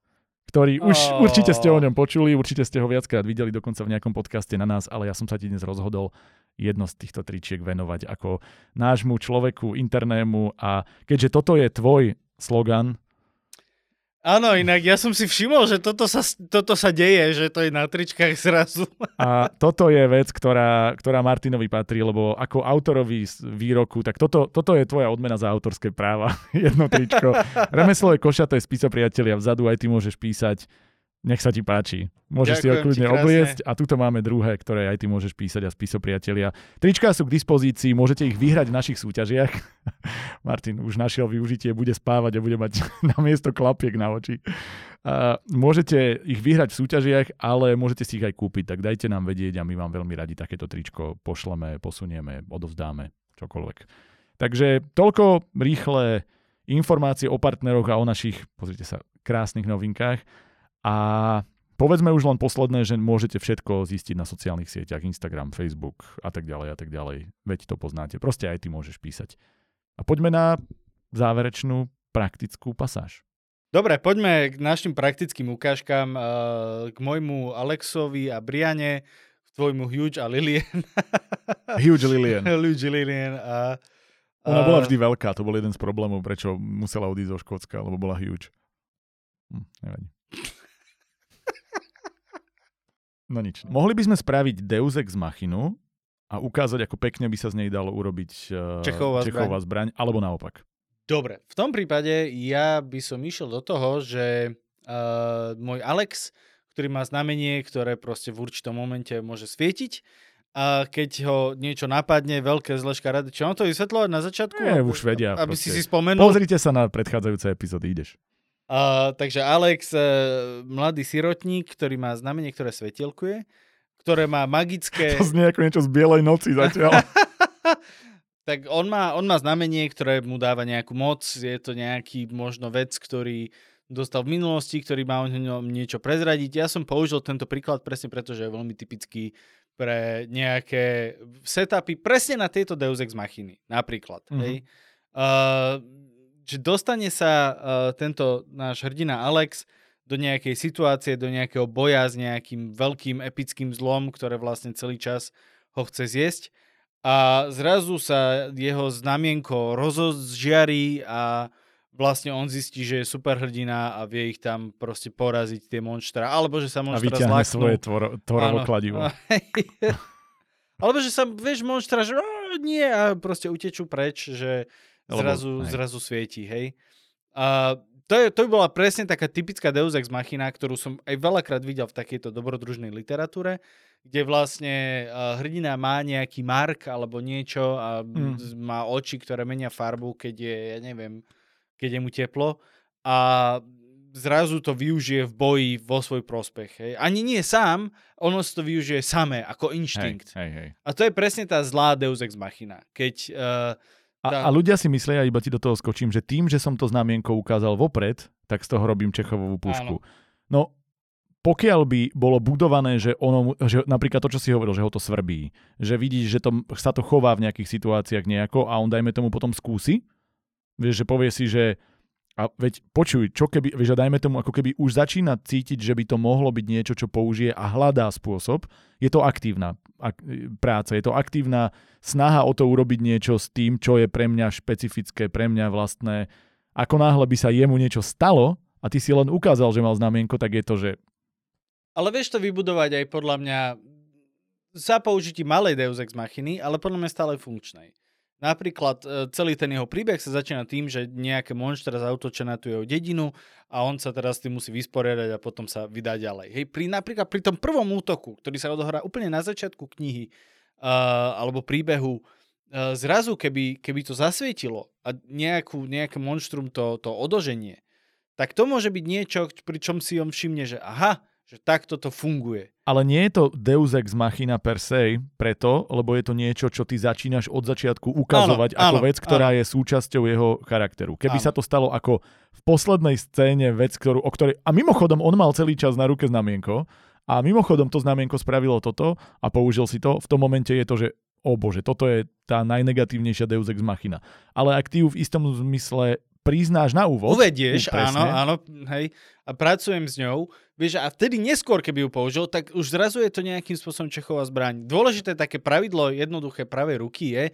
ktorý už oh. určite ste o ňom počuli, určite ste ho viackrát videli dokonca v nejakom podcaste na nás, ale ja som sa ti dnes rozhodol jedno z týchto tričiek venovať ako nášmu človeku internému a keďže toto je tvoj slogan, Áno, inak ja som si všimol, že toto sa, toto sa deje, že to je na tričkách zrazu. A toto je vec, ktorá, ktorá Martinovi patrí, lebo ako autorovi výroku, tak toto, toto je tvoja odmena za autorské práva. *laughs* Jedno tričko. Remeslo je košaté priatelia, vzadu aj ty môžeš písať nech sa ti páči. Môžeš Ďakujem si ho kľudne obliecť a tuto máme druhé, ktoré aj ty môžeš písať a spiso priatelia. Trička sú k dispozícii, môžete ich vyhrať v našich súťažiach. *laughs* Martin už našiel využitie, bude spávať a bude mať *laughs* na miesto klapiek na oči. Uh, môžete ich vyhrať v súťažiach, ale môžete si ich aj kúpiť, tak dajte nám vedieť a my vám veľmi radi takéto tričko pošleme, posunieme, odovzdáme, čokoľvek. Takže toľko rýchle informácie o partneroch a o našich, pozrite sa, krásnych novinkách. A povedzme už len posledné, že môžete všetko zistiť na sociálnych sieťach, Instagram, Facebook a tak ďalej a tak ďalej. Veď to poznáte. Proste aj ty môžeš písať. A poďme na záverečnú praktickú pasáž. Dobre, poďme k našim praktickým ukážkam, uh, k môjmu Alexovi a Briane, k tvojmu Huge a Lilien. *laughs* Huge Lilien. *laughs* Huge Lilien a... Ona bola vždy veľká, to bol jeden z problémov, prečo musela odísť zo Škótska, lebo bola huge. Hm, nevadí. No nič. Mohli by sme spraviť Deus Ex Machinu a ukázať, ako pekne by sa z nej dalo urobiť uh, Čechová, Čechová zbraň. zbraň, alebo naopak. Dobre, v tom prípade ja by som išiel do toho, že uh, môj Alex, ktorý má znamenie, ktoré proste v určitom momente môže svietiť, a keď ho niečo napadne, veľké zle škaredé, čo on to vysvetľovať na začiatku? Nie, už vedia. Aby proste. si si spomenul. Pozrite sa na predchádzajúce epizódy, ideš. Uh, takže Alex, uh, mladý sirotník, ktorý má znamenie, ktoré svetielkuje, ktoré má magické... *laughs* To znie ako niečo z Bielej noci zatiaľ. *laughs* tak on má, on má znamenie, ktoré mu dáva nejakú moc, je to nejaký možno vec, ktorý dostal v minulosti, ktorý má o ňom niečo prezradiť. Ja som použil tento príklad presne preto, že je veľmi typický pre nejaké setupy presne na tieto Deus Ex Machiny, napríklad. Mm-hmm. Hej. Uh, že dostane sa uh, tento náš hrdina Alex do nejakej situácie, do nejakého boja s nejakým veľkým epickým zlom, ktoré vlastne celý čas ho chce zjesť a zrazu sa jeho znamienko rozžiarí a vlastne on zistí, že je superhrdina a vie ich tam proste poraziť tie monštra, alebo že sa monštra zláknú. A svoje tvoro, tvorovo kladivo. *laughs* alebo že sa, vieš, monštra, že nie a proste utečú preč, že zrazu, Lebo, zrazu svieti, hej. A to, je, to by bola presne taká typická Deus Ex Machina, ktorú som aj veľakrát videl v takejto dobrodružnej literatúre, kde vlastne hrdina má nejaký mark alebo niečo a mm. má oči, ktoré menia farbu, keď je, ja neviem, keď je mu teplo a zrazu to využije v boji vo svoj prospech. Hej. Ani nie sám, ono si to využije samé, ako inštinkt. Hej, hej, hej. A to je presne tá zlá Deus Ex Machina. Keď uh, a, a ľudia si myslia, iba ti do toho skočím, že tým, že som to znamienko ukázal vopred, tak z toho robím Čechovú pušku. Áno. No, pokiaľ by bolo budované, že, ono, že napríklad to, čo si hovoril, že ho to svrbí, že vidíš, že to, sa to chová v nejakých situáciách nejako a on dajme tomu potom skúsi, vieš, že povie si, že a veď počuj, čo keby, vieš, dajme tomu, ako keby už začína cítiť, že by to mohlo byť niečo, čo použije a hľadá spôsob, je to aktívna ak, práca, je to aktívna snaha o to urobiť niečo s tým, čo je pre mňa špecifické, pre mňa vlastné. Ako náhle by sa jemu niečo stalo a ty si len ukázal, že mal znamienko, tak je to, že... Ale vieš to vybudovať aj podľa mňa za použití malej Deus Ex Machiny, ale podľa mňa stále funkčnej. Napríklad e, celý ten jeho príbeh sa začína tým, že nejaké monštra zautočia na tú jeho dedinu a on sa teraz tým musí vysporiadať a potom sa vydá ďalej. Hej, pri, napríklad pri tom prvom útoku, ktorý sa odohrá úplne na začiatku knihy uh, alebo príbehu, uh, zrazu keby, keby to zasvietilo a nejakú, nejaké monštrum to, to odoženie, tak to môže byť niečo, pri čom si on všimne, že aha, že takto to funguje. Ale nie je to Deus Ex Machina per se, preto, lebo je to niečo, čo ty začínaš od začiatku ukazovať áno, ako áno, vec, ktorá áno. je súčasťou jeho charakteru. Keby áno. sa to stalo ako v poslednej scéne vec, ktorú, o ktorej... A mimochodom, on mal celý čas na ruke znamienko a mimochodom to znamienko spravilo toto a použil si to. V tom momente je to, že o bože, toto je tá najnegatívnejšia Deus Ex Machina. Ale ak ty ju v istom zmysle priznáš na úvod. Uvedieš, áno, áno, hej, a pracujem s ňou, vieš, a vtedy neskôr, keby ju použil, tak už zrazu je to nejakým spôsobom Čechová zbraň. Dôležité také pravidlo jednoduché pravej ruky je,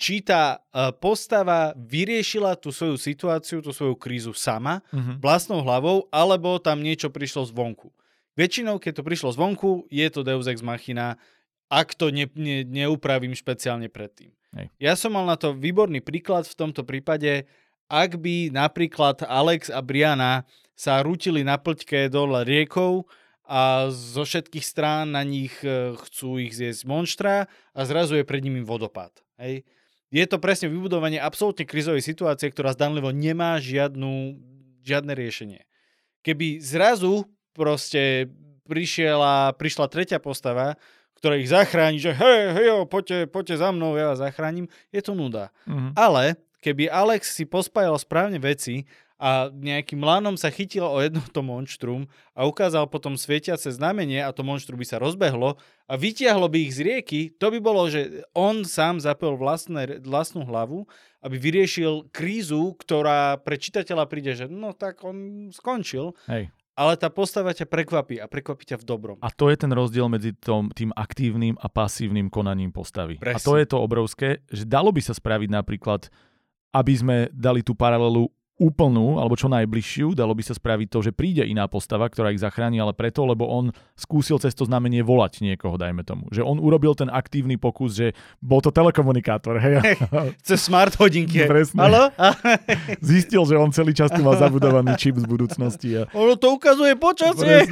či tá e, postava vyriešila tú svoju situáciu, tú svoju krízu sama, uh-huh. vlastnou hlavou, alebo tam niečo prišlo zvonku. Väčšinou, keď to prišlo zvonku, je to Deus Ex Machina, ak to ne, ne, neupravím špeciálne predtým. Hej. Ja som mal na to výborný príklad v tomto prípade ak by napríklad Alex a Briana sa rútili na plťke dole riekou a zo všetkých strán na nich e, chcú ich zjesť monštra a zrazu je pred nimi vodopád. Hej. Je to presne vybudovanie absolútne krizovej situácie, ktorá zdanlivo nemá žiadnu, žiadne riešenie. keby zrazu proste prišiela, prišla tretia postava, ktorá ich zachráni, že hej, hej, poďte, poďte za mnou, ja vás zachránim, je to nuda. Mhm. Ale keby Alex si pospájal správne veci a nejakým lánom sa chytil o jedno to monštrum a ukázal potom svietiace znamenie a to monštrum by sa rozbehlo a vytiahlo by ich z rieky, to by bolo, že on sám zapil vlastné, vlastnú hlavu, aby vyriešil krízu, ktorá pre čitateľa príde, že no tak on skončil, Hej. ale tá postava ťa prekvapí a prekvapí ťa v dobrom. A to je ten rozdiel medzi tom, tým aktívnym a pasívnym konaním postavy. A Presne. to je to obrovské, že dalo by sa spraviť napríklad, aby sme dali tú paralelu úplnú, alebo čo najbližšiu, dalo by sa spraviť to, že príde iná postava, ktorá ich zachráni, ale preto, lebo on skúsil cez to znamenie volať niekoho, dajme tomu. Že on urobil ten aktívny pokus, že bol to telekomunikátor, hej. Cez smart hodinky. *laughs* Presne. Halo? *laughs* Zistil, že on celý čas tu má zabudovaný čip z budúcnosti. A, ono to ukazuje počasie.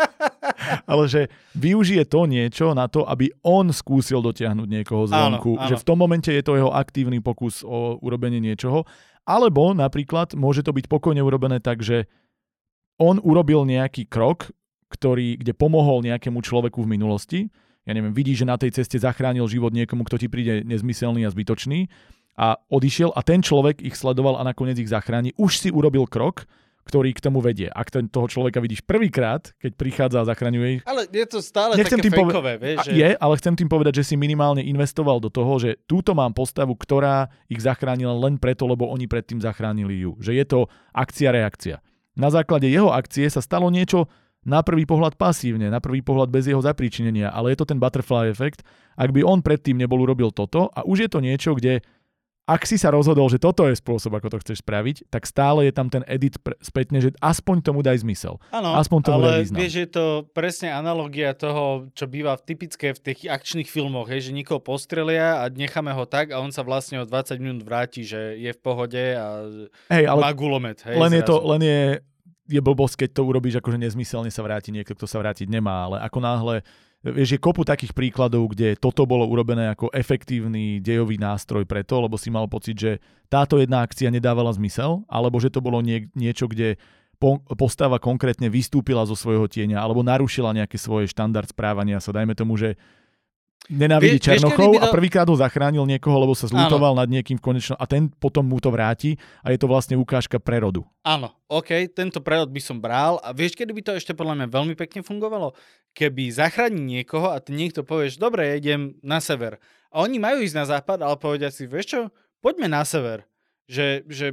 *laughs* ale že využije to niečo na to, aby on skúsil dotiahnuť niekoho zvonku. Áno, áno. Že v tom momente je to jeho aktívny pokus o urobenie niečoho. Alebo napríklad môže to byť pokojne urobené tak, že on urobil nejaký krok, ktorý, kde pomohol nejakému človeku v minulosti. Ja neviem, vidí, že na tej ceste zachránil život niekomu, kto ti príde nezmyselný a zbytočný a odišiel a ten človek ich sledoval a nakoniec ich zachráni. Už si urobil krok, ktorý k tomu vedie. Ak ten, toho človeka vidíš prvýkrát, keď prichádza a zachraňuje ich, Ale je to stále Nechcem také tým fejkové, vieš. a že... je, ale chcem tým povedať, že si minimálne investoval do toho, že túto mám postavu, ktorá ich zachránila len preto, lebo oni predtým zachránili ju. Že je to akcia-reakcia. Na základe jeho akcie sa stalo niečo na prvý pohľad pasívne, na prvý pohľad bez jeho zapríčinenia, ale je to ten butterfly efekt. Ak by on predtým nebol urobil toto a už je to niečo, kde ak si sa rozhodol, že toto je spôsob, ako to chceš spraviť, tak stále je tam ten edit pre, spätne, že aspoň tomu daj zmysel. Áno, Aspoň tomu daj ale význam. vieš, je to presne analogia toho, čo býva v typické v tých akčných filmoch, hej, že nikoho postrelia a necháme ho tak a on sa vlastne o 20 minút vráti, že je v pohode a Hej, ale má gulomet. Hej, len je to, zrazu. len je, je blbosť, keď to urobíš akože nezmyselne sa vráti niekto, kto sa vrátiť nemá, ale ako náhle Vieš, je kopu takých príkladov, kde toto bolo urobené ako efektívny dejový nástroj preto, lebo si mal pocit, že táto jedna akcia nedávala zmysel, alebo že to bolo nie, niečo, kde po, postava konkrétne vystúpila zo svojho tieňa, alebo narušila nejaký svoj štandard správania sa. Dajme tomu, že nenávidí Vie- vieš, Černochov by a prvýkrát ho zachránil niekoho, lebo sa zlutoval nad niekým v konečno a ten potom mu to vráti a je to vlastne ukážka prerodu. Áno, OK, tento prerod by som bral a vieš, kedy by to ešte podľa mňa veľmi pekne fungovalo? Keby zachráni niekoho a ty niekto povieš, dobre, ja idem na sever. A oni majú ísť na západ, ale povedia si, vieš čo, poďme na sever. Že, že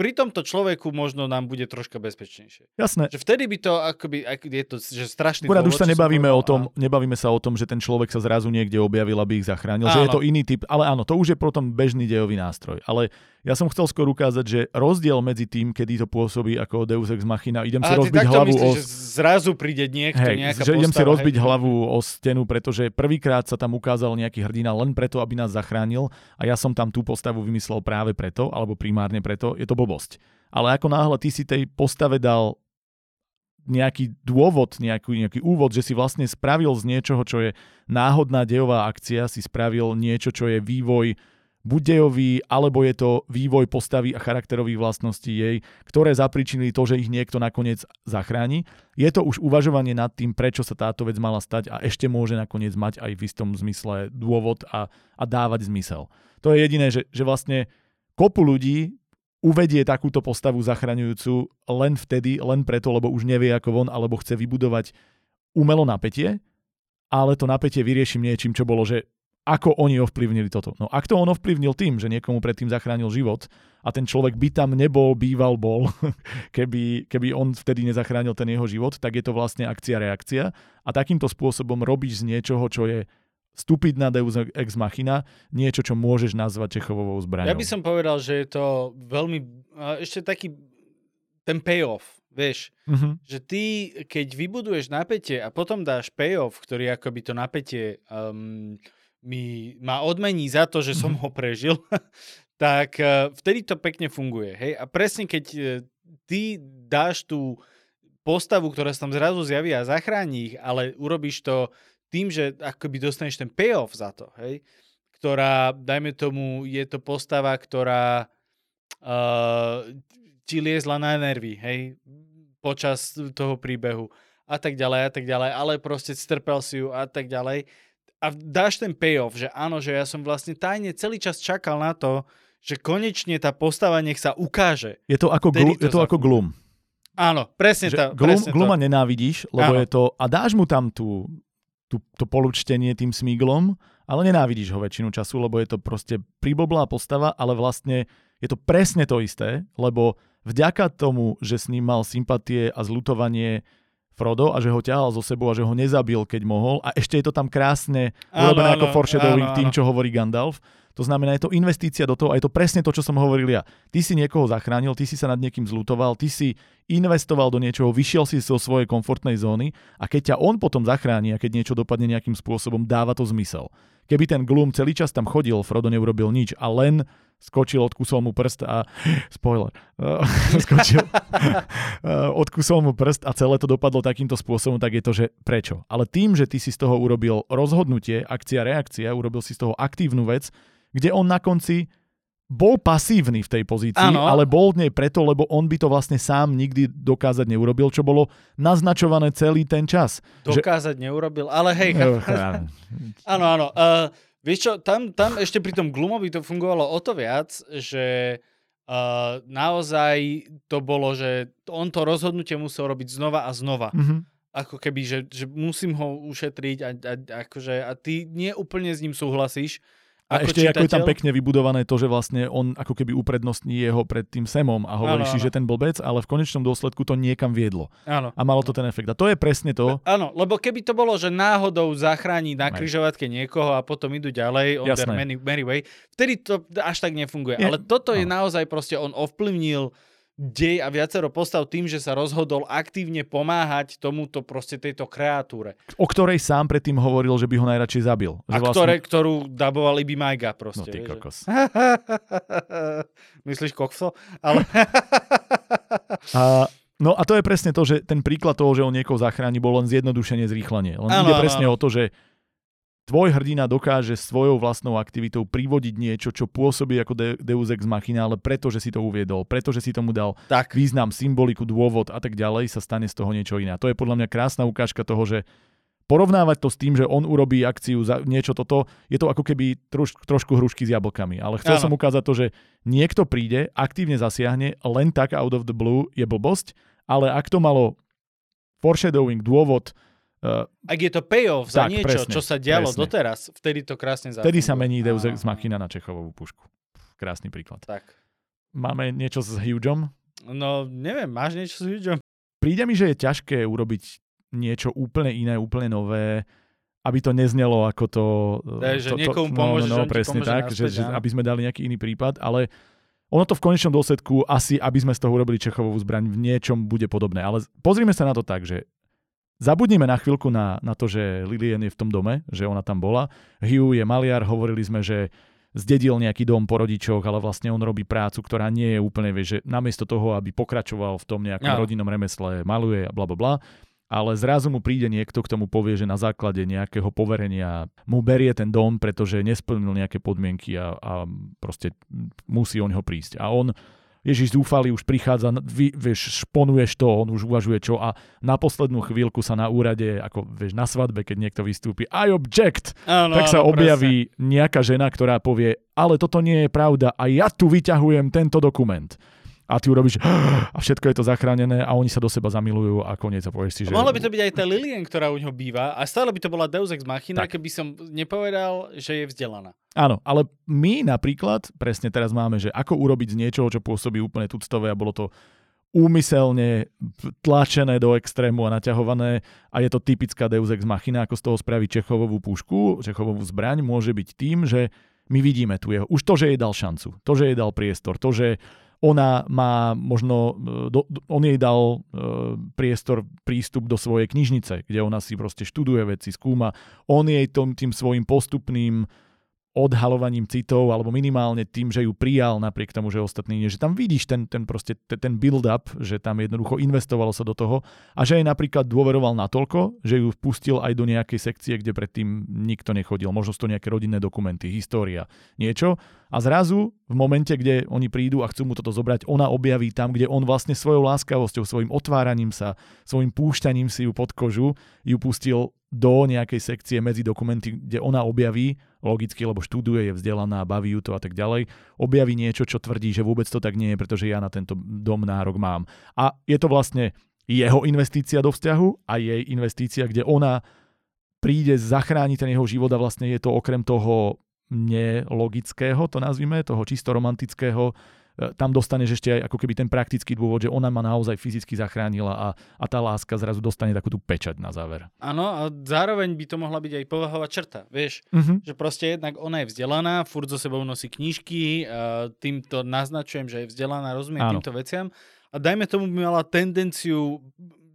pri tomto človeku možno nám bude troška bezpečnejšie. Jasné, Že vtedy by to, akoby, ak je to že strašný Akurát už sa nebavíme o tom, a- nebavíme sa o tom, že ten človek sa zrazu niekde objavil, aby ich zachránil, že je Áno. to iný typ, ale áno, to už je potom bežný dejový nástroj. Ale ja som chcel skôr ukázať, že rozdiel medzi tým, kedy to pôsobí ako Deus Ex Machina, idem si rozbiť hlavu myslíš, o... že zrazu príde niekto, Hej, nejaká že idem si postava, rozbiť hej. hlavu o stenu, pretože prvýkrát sa tam ukázal nejaký hrdina len preto, aby nás zachránil a ja som tam tú postavu vymyslel práve preto, alebo primárne preto, je to blbosť. Ale ako náhle ty si tej postave dal nejaký dôvod, nejaký, nejaký úvod, že si vlastne spravil z niečoho, čo je náhodná dejová akcia, si spravil niečo, čo je vývoj buď dejový, alebo je to vývoj postavy a charakterových vlastností jej, ktoré zapričinili to, že ich niekto nakoniec zachráni. Je to už uvažovanie nad tým, prečo sa táto vec mala stať a ešte môže nakoniec mať aj v istom zmysle dôvod a, a dávať zmysel. To je jediné, že, že vlastne kopu ľudí uvedie takúto postavu zachraňujúcu len vtedy, len preto, lebo už nevie ako von, alebo chce vybudovať umelo napätie, ale to napätie vyriešim niečím, čo bolo, že ako oni ovplyvnili toto. No ak to on ovplyvnil tým, že niekomu predtým zachránil život a ten človek by tam nebol, býval, bol, *laughs* keby, keby on vtedy nezachránil ten jeho život, tak je to vlastne akcia-reakcia a takýmto spôsobom robíš z niečoho, čo je stupidná Deus Ex Machina, niečo, čo môžeš nazvať Čechovovou zbraňou. Ja by som povedal, že je to veľmi, ešte taký ten payoff, vieš, Mhm. že ty, keď vybuduješ napätie a potom dáš payoff, ktorý akoby to napätie um, mi ma odmení za to, že som ho prežil, *laughs* tak uh, vtedy to pekne funguje. Hej? A presne keď uh, ty dáš tú postavu, ktorá sa tam zrazu zjaví a zachráni ich, ale urobíš to tým, že akoby dostaneš ten payoff za to, hej? ktorá, dajme tomu, je to postava, ktorá uh, ti liezla na nervy, hej? počas toho príbehu a tak ďalej a tak ďalej, ale proste strpel si ju a tak ďalej. A dáš ten payoff, že áno, že ja som vlastne tajne celý čas čakal na to, že konečne tá postava nech sa ukáže. Je to ako, glu, to je to ako glum. Áno, presne Že to. glum, presne gluma to. nenávidíš, lebo Áno. je to... A dáš mu tam tú, tú, to polučtenie tým smíglom, ale nenávidíš ho väčšinu času, lebo je to proste priboblá postava, ale vlastne je to presne to isté, lebo vďaka tomu, že s ním mal sympatie a zlutovanie Frodo a že ho ťahal zo sebou a že ho nezabil, keď mohol. A ešte je to tam krásne urobené ako foreshadowing áno, tým, čo hovorí Gandalf. To znamená, je to investícia do toho a je to presne to, čo som hovoril ja. Ty si niekoho zachránil, ty si sa nad niekým zlutoval, ty si investoval do niečoho, vyšiel si zo svojej komfortnej zóny a keď ťa on potom zachráni a keď niečo dopadne nejakým spôsobom, dáva to zmysel. Keby ten Gloom celý čas tam chodil, Frodo neurobil nič a len skočil, odkusol mu prst a... Spoiler. Uh, *laughs* skočil, uh, *laughs* odkusol mu prst a celé to dopadlo takýmto spôsobom, tak je to, že prečo? Ale tým, že ty si z toho urobil rozhodnutie, akcia, reakcia, urobil si z toho aktívnu vec, kde on na konci bol pasívny v tej pozícii, Áno. ale bol v nej preto, lebo on by to vlastne sám nikdy dokázať neurobil, čo bolo naznačované celý ten čas. Dokázať neurobil, ale hej, Eh, Áno, áno. Uh, vieš čo, tam, tam ešte pri tom Gloomovi to fungovalo o to viac, že uh, naozaj to bolo, že on to rozhodnutie musel robiť znova a znova. Mhm. Ako keby, že, že musím ho ušetriť a, a, akože, a ty nie úplne s ním súhlasíš. A ešte ako je tam pekne vybudované to, že vlastne on ako keby uprednostní jeho pred tým semom a hovorí si, že ten blbec, ale v konečnom dôsledku to niekam viedlo. Áno. A malo to ten efekt. A to je presne to. Áno, lebo keby to bolo, že náhodou zachráni na Aj. križovatke niekoho a potom idú ďalej on their Jasné. merry, merry way, vtedy to až tak nefunguje. Je- Ale toto je áno. naozaj proste, on ovplyvnil dej a viacero postav tým, že sa rozhodol aktívne pomáhať tomuto proste tejto kreatúre. o ktorej sám predtým hovoril, že by ho najradšej zabil. A vlastne- ktoré, ktorú daboval Ibi Majga No proste. ty vieš, že- kokos. *laughs* Myslíš kokso? Ale... *laughs* A, no a to je presne to, že ten príklad toho, že on niekoho zachráni, bol len zjednodušenie, zrýchlenie. Len Áno, ide presne áno. o to, že tvoj hrdina dokáže svojou vlastnou aktivitou privodiť niečo, čo pôsobí ako de- Deus Ex Machina, ale preto, že si to uviedol, preto, že si tomu dal tak. význam, symboliku, dôvod a tak ďalej, sa stane z toho niečo iné. A to je podľa mňa krásna ukážka toho, že porovnávať to s tým, že on urobí akciu za niečo toto, je to ako keby troš, trošku hrušky s jablkami. Ale chcel Áno. som ukázať to, že niekto príde, aktívne zasiahne, len tak out of the blue je blbosť, ale ak to malo foreshadowing, dôvod, uh, Ak je to payoff za Tak, niečo, presne, čo sa dialo presne. doteraz, vtedy to krásne zafunguje. vtedy sa mení Deus Ex Machina na Čechovovú pušku. Krásny príklad. Tak. Máme niečo s Hughom? No, neviem, máš niečo s Hugom? príde mi, že je ťažké urobiť niečo úplne iné, úplne nové, aby to neznelo ako to... To je, že niekomu pomôže, že no, no, ti presne pomôže tak, naspäť, že, že, aby sme dali nejaký iný prípad, ale ono to v konečnom dôsledku asi, aby sme z toho urobili Čechovú zbraň, v niečom bude podobné. Ale pozrime sa na to tak, že zabudnime na chvíľku na, na to, že Lillian je v tom dome, že ona tam bola. Hugh je maliar, hovorili sme, že zdedil nejaký dom po rodičoch, ale vlastne on robí prácu, ktorá nie je úplne, vieš, že namiesto toho, aby pokračoval v tom nejakom Áno. rodinnom remesle, maluje a bla bla bla, ale zrazu mu príde niekto, k tomu povie, že na základe nejakého poverenia mu berie ten dom, pretože nesplnil nejaké podmienky a, a proste musí o neho prísť. A on, Ježiš zúfalý, už prichádza, vy, vieš, šponuješ to, on už uvažuje čo a na poslednú chvíľku sa na úrade, ako vieš, na svadbe, keď niekto vystúpi, I object, Áno, tak sa áno, objaví nejaká žena, ktorá povie, ale toto nie je pravda a ja tu vyťahujem tento dokument. A ty urobíš *gasps* a všetko je to zachránené a oni sa do seba zamilujú a koniec a povieš si, že... Mohla by to byť aj tá Lillian, ktorá u ňoho býva a stále by to bola Deus Ex Machina, Tak. keby som nepovedal, že je vzdelaná. Áno, ale my napríklad, presne teraz máme, že ako urobiť z niečoho, čo pôsobí úplne tuctové a bolo to úmyselne tlačené do extrému a naťahované a je to typická Deus Ex Machina, ako z toho spraviť Čechovovú pušku, Čechovovú zbraň, môže byť tým, že my vidíme tu jeho, už to, že jej dal šancu, to, že jej dal priestor, to, že ona má možno, e, do, on jej dal e, priestor, prístup do svojej knižnice, kde ona si proste študuje veci, skúma. On jej tom, tým svojim postupným odhalovaním citov, alebo minimálne tým, že ju prijal napriek tomu, že ostatní nie. Že tam vidíš ten, ten, proste, ten build-up, že tam jednoducho investovalo sa do toho a že jej napríklad dôveroval natoľko, že ju pustil aj do nejakej sekcie, kde predtým nikto nechodil. Možno sú to nejaké rodinné dokumenty, história, niečo. A zrazu v momente, kde oni prídu a chcú mu toto zobrať, ona objaví tam, kde on vlastne svojou láskavosťou, svojim otváraním sa, svojim púšťaním si ju pod kožu, ju pustil do nejakej sekcie medzi dokumenty, kde ona objaví, logicky, lebo študuje, je vzdelaná, baví ju to a tak ďalej, objaví niečo, čo tvrdí, že vôbec to tak nie je, pretože ja na tento dom nárok mám. A je to vlastne jeho investícia do vzťahu a jej investícia, kde ona príde zachrániť ten jeho život a vlastne je to okrem toho nelogického, to nazvime, toho čisto romantického, tam dostaneš ešte aj ako keby ten praktický dôvod, že ona ma naozaj fyzicky zachránila a, a tá láska zrazu dostane takú tú pečať na záver. Áno, a zároveň by to mohla byť aj povahová črta, vieš, uh-huh. že proste jednak ona je vzdelaná, furt so sebou nosí knižky, týmto naznačujem, že je vzdelaná, rozumie Áno. týmto veciam a dajme tomu by mala tendenciu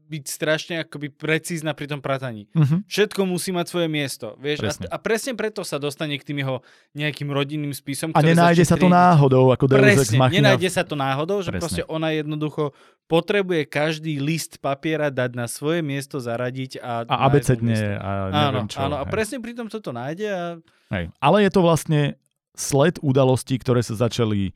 byť strašne akoby precízna pri tom prataní. Uh-huh. Všetko musí mať svoje miesto. Vieš? Presne. A, a presne preto sa dostane k tým jeho nejakým rodinným spisom. A nenájde sa to náhodou, ako Deus Presne, nenájde sa to náhodou, že presne. proste ona jednoducho potrebuje každý list papiera dať na svoje miesto, zaradiť a... A abecedne a neviem áno, čo. Áno, a presne pri tom toto nájde a... Hej. Ale je to vlastne sled udalostí, ktoré sa začali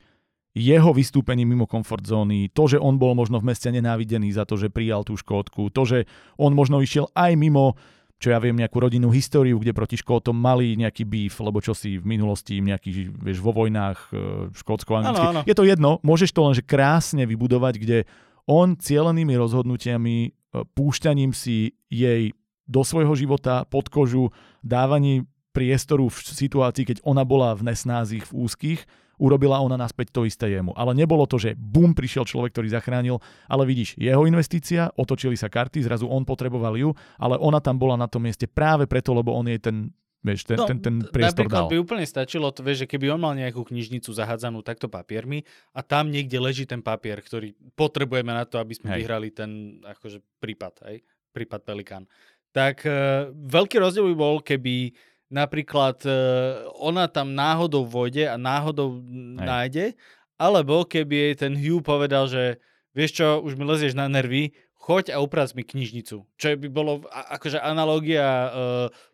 jeho vystúpenie mimo komfort zóny, to, že on bol možno v meste nenávidený za to, že prijal tú Škótku, to, že on možno išiel aj mimo čo ja viem, nejakú rodinnú históriu, kde proti Škótom mali nejaký býv, lebo čo si v minulosti nejaký, vieš, vo vojnách e, škótsko-anglicky. Je to jedno, môžeš to lenže krásne vybudovať, kde on cielenými rozhodnutiami, e, púšťaním si jej do svojho života, pod kožu, dávaním priestoru v situácii, keď ona bola v nesnázích, v úzkých, urobila ona naspäť to isté jemu. Ale nebolo to, že bum, prišiel človek, ktorý zachránil, ale vidíš, jeho investícia, otočili sa karty, zrazu on potreboval ju, ale ona tam bola na tom mieste práve preto, lebo on jej ten Vieš, ten, no, ten, ten priestor napríklad dal. by úplne stačilo to, vieš, že keby on mal nejakú knižnicu zahádzanú takto papiermi a tam niekde leží ten papier, ktorý potrebujeme na to, aby sme hej. vyhrali ten akože prípad, hej, prípad Pelikán. Tak uh, veľký rozdiel by bol, keby napríklad e, ona tam náhodou vojde a náhodou Hej. nájde, alebo keby jej ten Hugh povedal, že vieš čo, už mi lezieš na nervy, choď a uprac mi knižnicu. Čo by bolo akože analogia uh,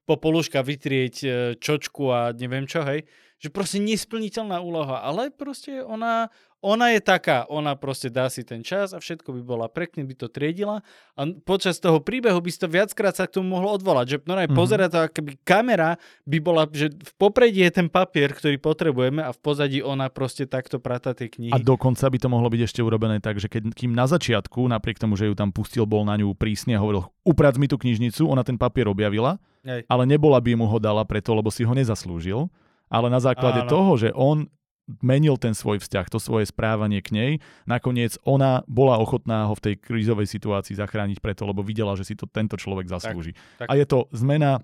popoluška vytrieť uh, čočku a neviem čo, hej. Že proste nesplniteľná úloha, ale proste ona ona je taká, ona proste dá si ten čas a všetko by bola pekne, by to triedila a počas toho príbehu by si to viackrát sa k tomu mohlo odvolať, že no aj mm-hmm. pozera to, keby kamera by bola, že v popredí je ten papier, ktorý potrebujeme a v pozadí ona proste takto prata tie knihy. A dokonca by to mohlo byť ešte urobené tak, že keď, kým na začiatku, napriek tomu, že ju tam pustil, bol na ňu prísny a hovoril, uprac mi tú knižnicu, ona ten papier objavila, Aj. ale nebola by mu ho dala preto, lebo si ho nezaslúžil ale na základe Áno. toho, že on menil ten svoj vzťah, to svoje správanie k nej. Nakoniec ona bola ochotná ho v tej krízovej situácii zachrániť preto, lebo videla, že si to tento človek zaslúži. Tak, tak. A je to zmena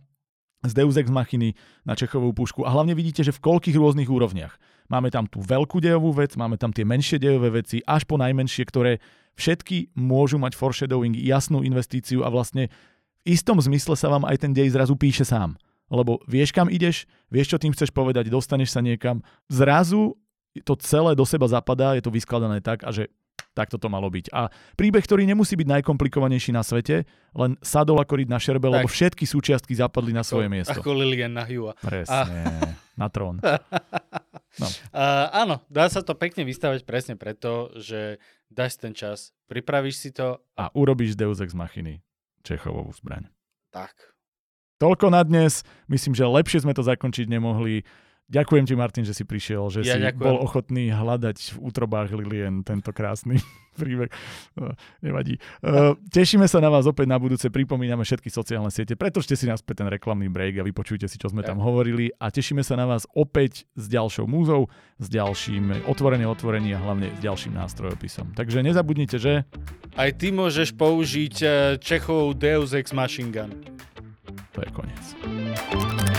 z Deus Ex Machiny na Čechovú pušku. A hlavne vidíte, že v koľkých rôznych úrovniach. Máme tam tú veľkú dejovú vec, máme tam tie menšie dejové veci, až po najmenšie, ktoré všetky môžu mať foreshadowing, jasnú investíciu a vlastne v istom zmysle sa vám aj ten dej zrazu píše sám lebo vieš, kam ideš, vieš, čo tým chceš povedať, dostaneš sa niekam. Zrazu to celé do seba zapadá, je to vyskladané tak a že tak toto malo byť. A príbeh, ktorý nemusí byť najkomplikovanejší na svete, len sadol ako na šerbe, tak. lebo všetky súčiastky zapadli na svoje ako, miesto. Ako Lilian na Hua. Presne, a... na trón. *laughs* No. Uh, áno, dá sa to pekne vystavať presne preto, že dáš ten čas, pripravíš si to. A urobíš Deus Ex Machiny, Čechovovú zbraň. Tak. Toľko na dnes. Myslím, že lepšie sme to zakončiť nemohli. Ďakujem ti, Martin, že si prišiel, že ja si ďakujem. bol ochotný hľadať v útrobách Lilien tento krásny *laughs* príbeh. No, nevadí. Uh, tešíme sa na vás opäť na budúce. Pripomíname všetky sociálne siete. Pretočte si nás ten reklamný break a vypočujte si, čo sme ja. tam hovorili. A tešíme sa na vás opäť s ďalšou múzou, s ďalším otvorene otvorení a hlavne s ďalším nástrojopisom. Takže nezabudnite, že... Aj ty môžeš použiť eh, Čechovú Deus Ex Machine Gun to je koniec.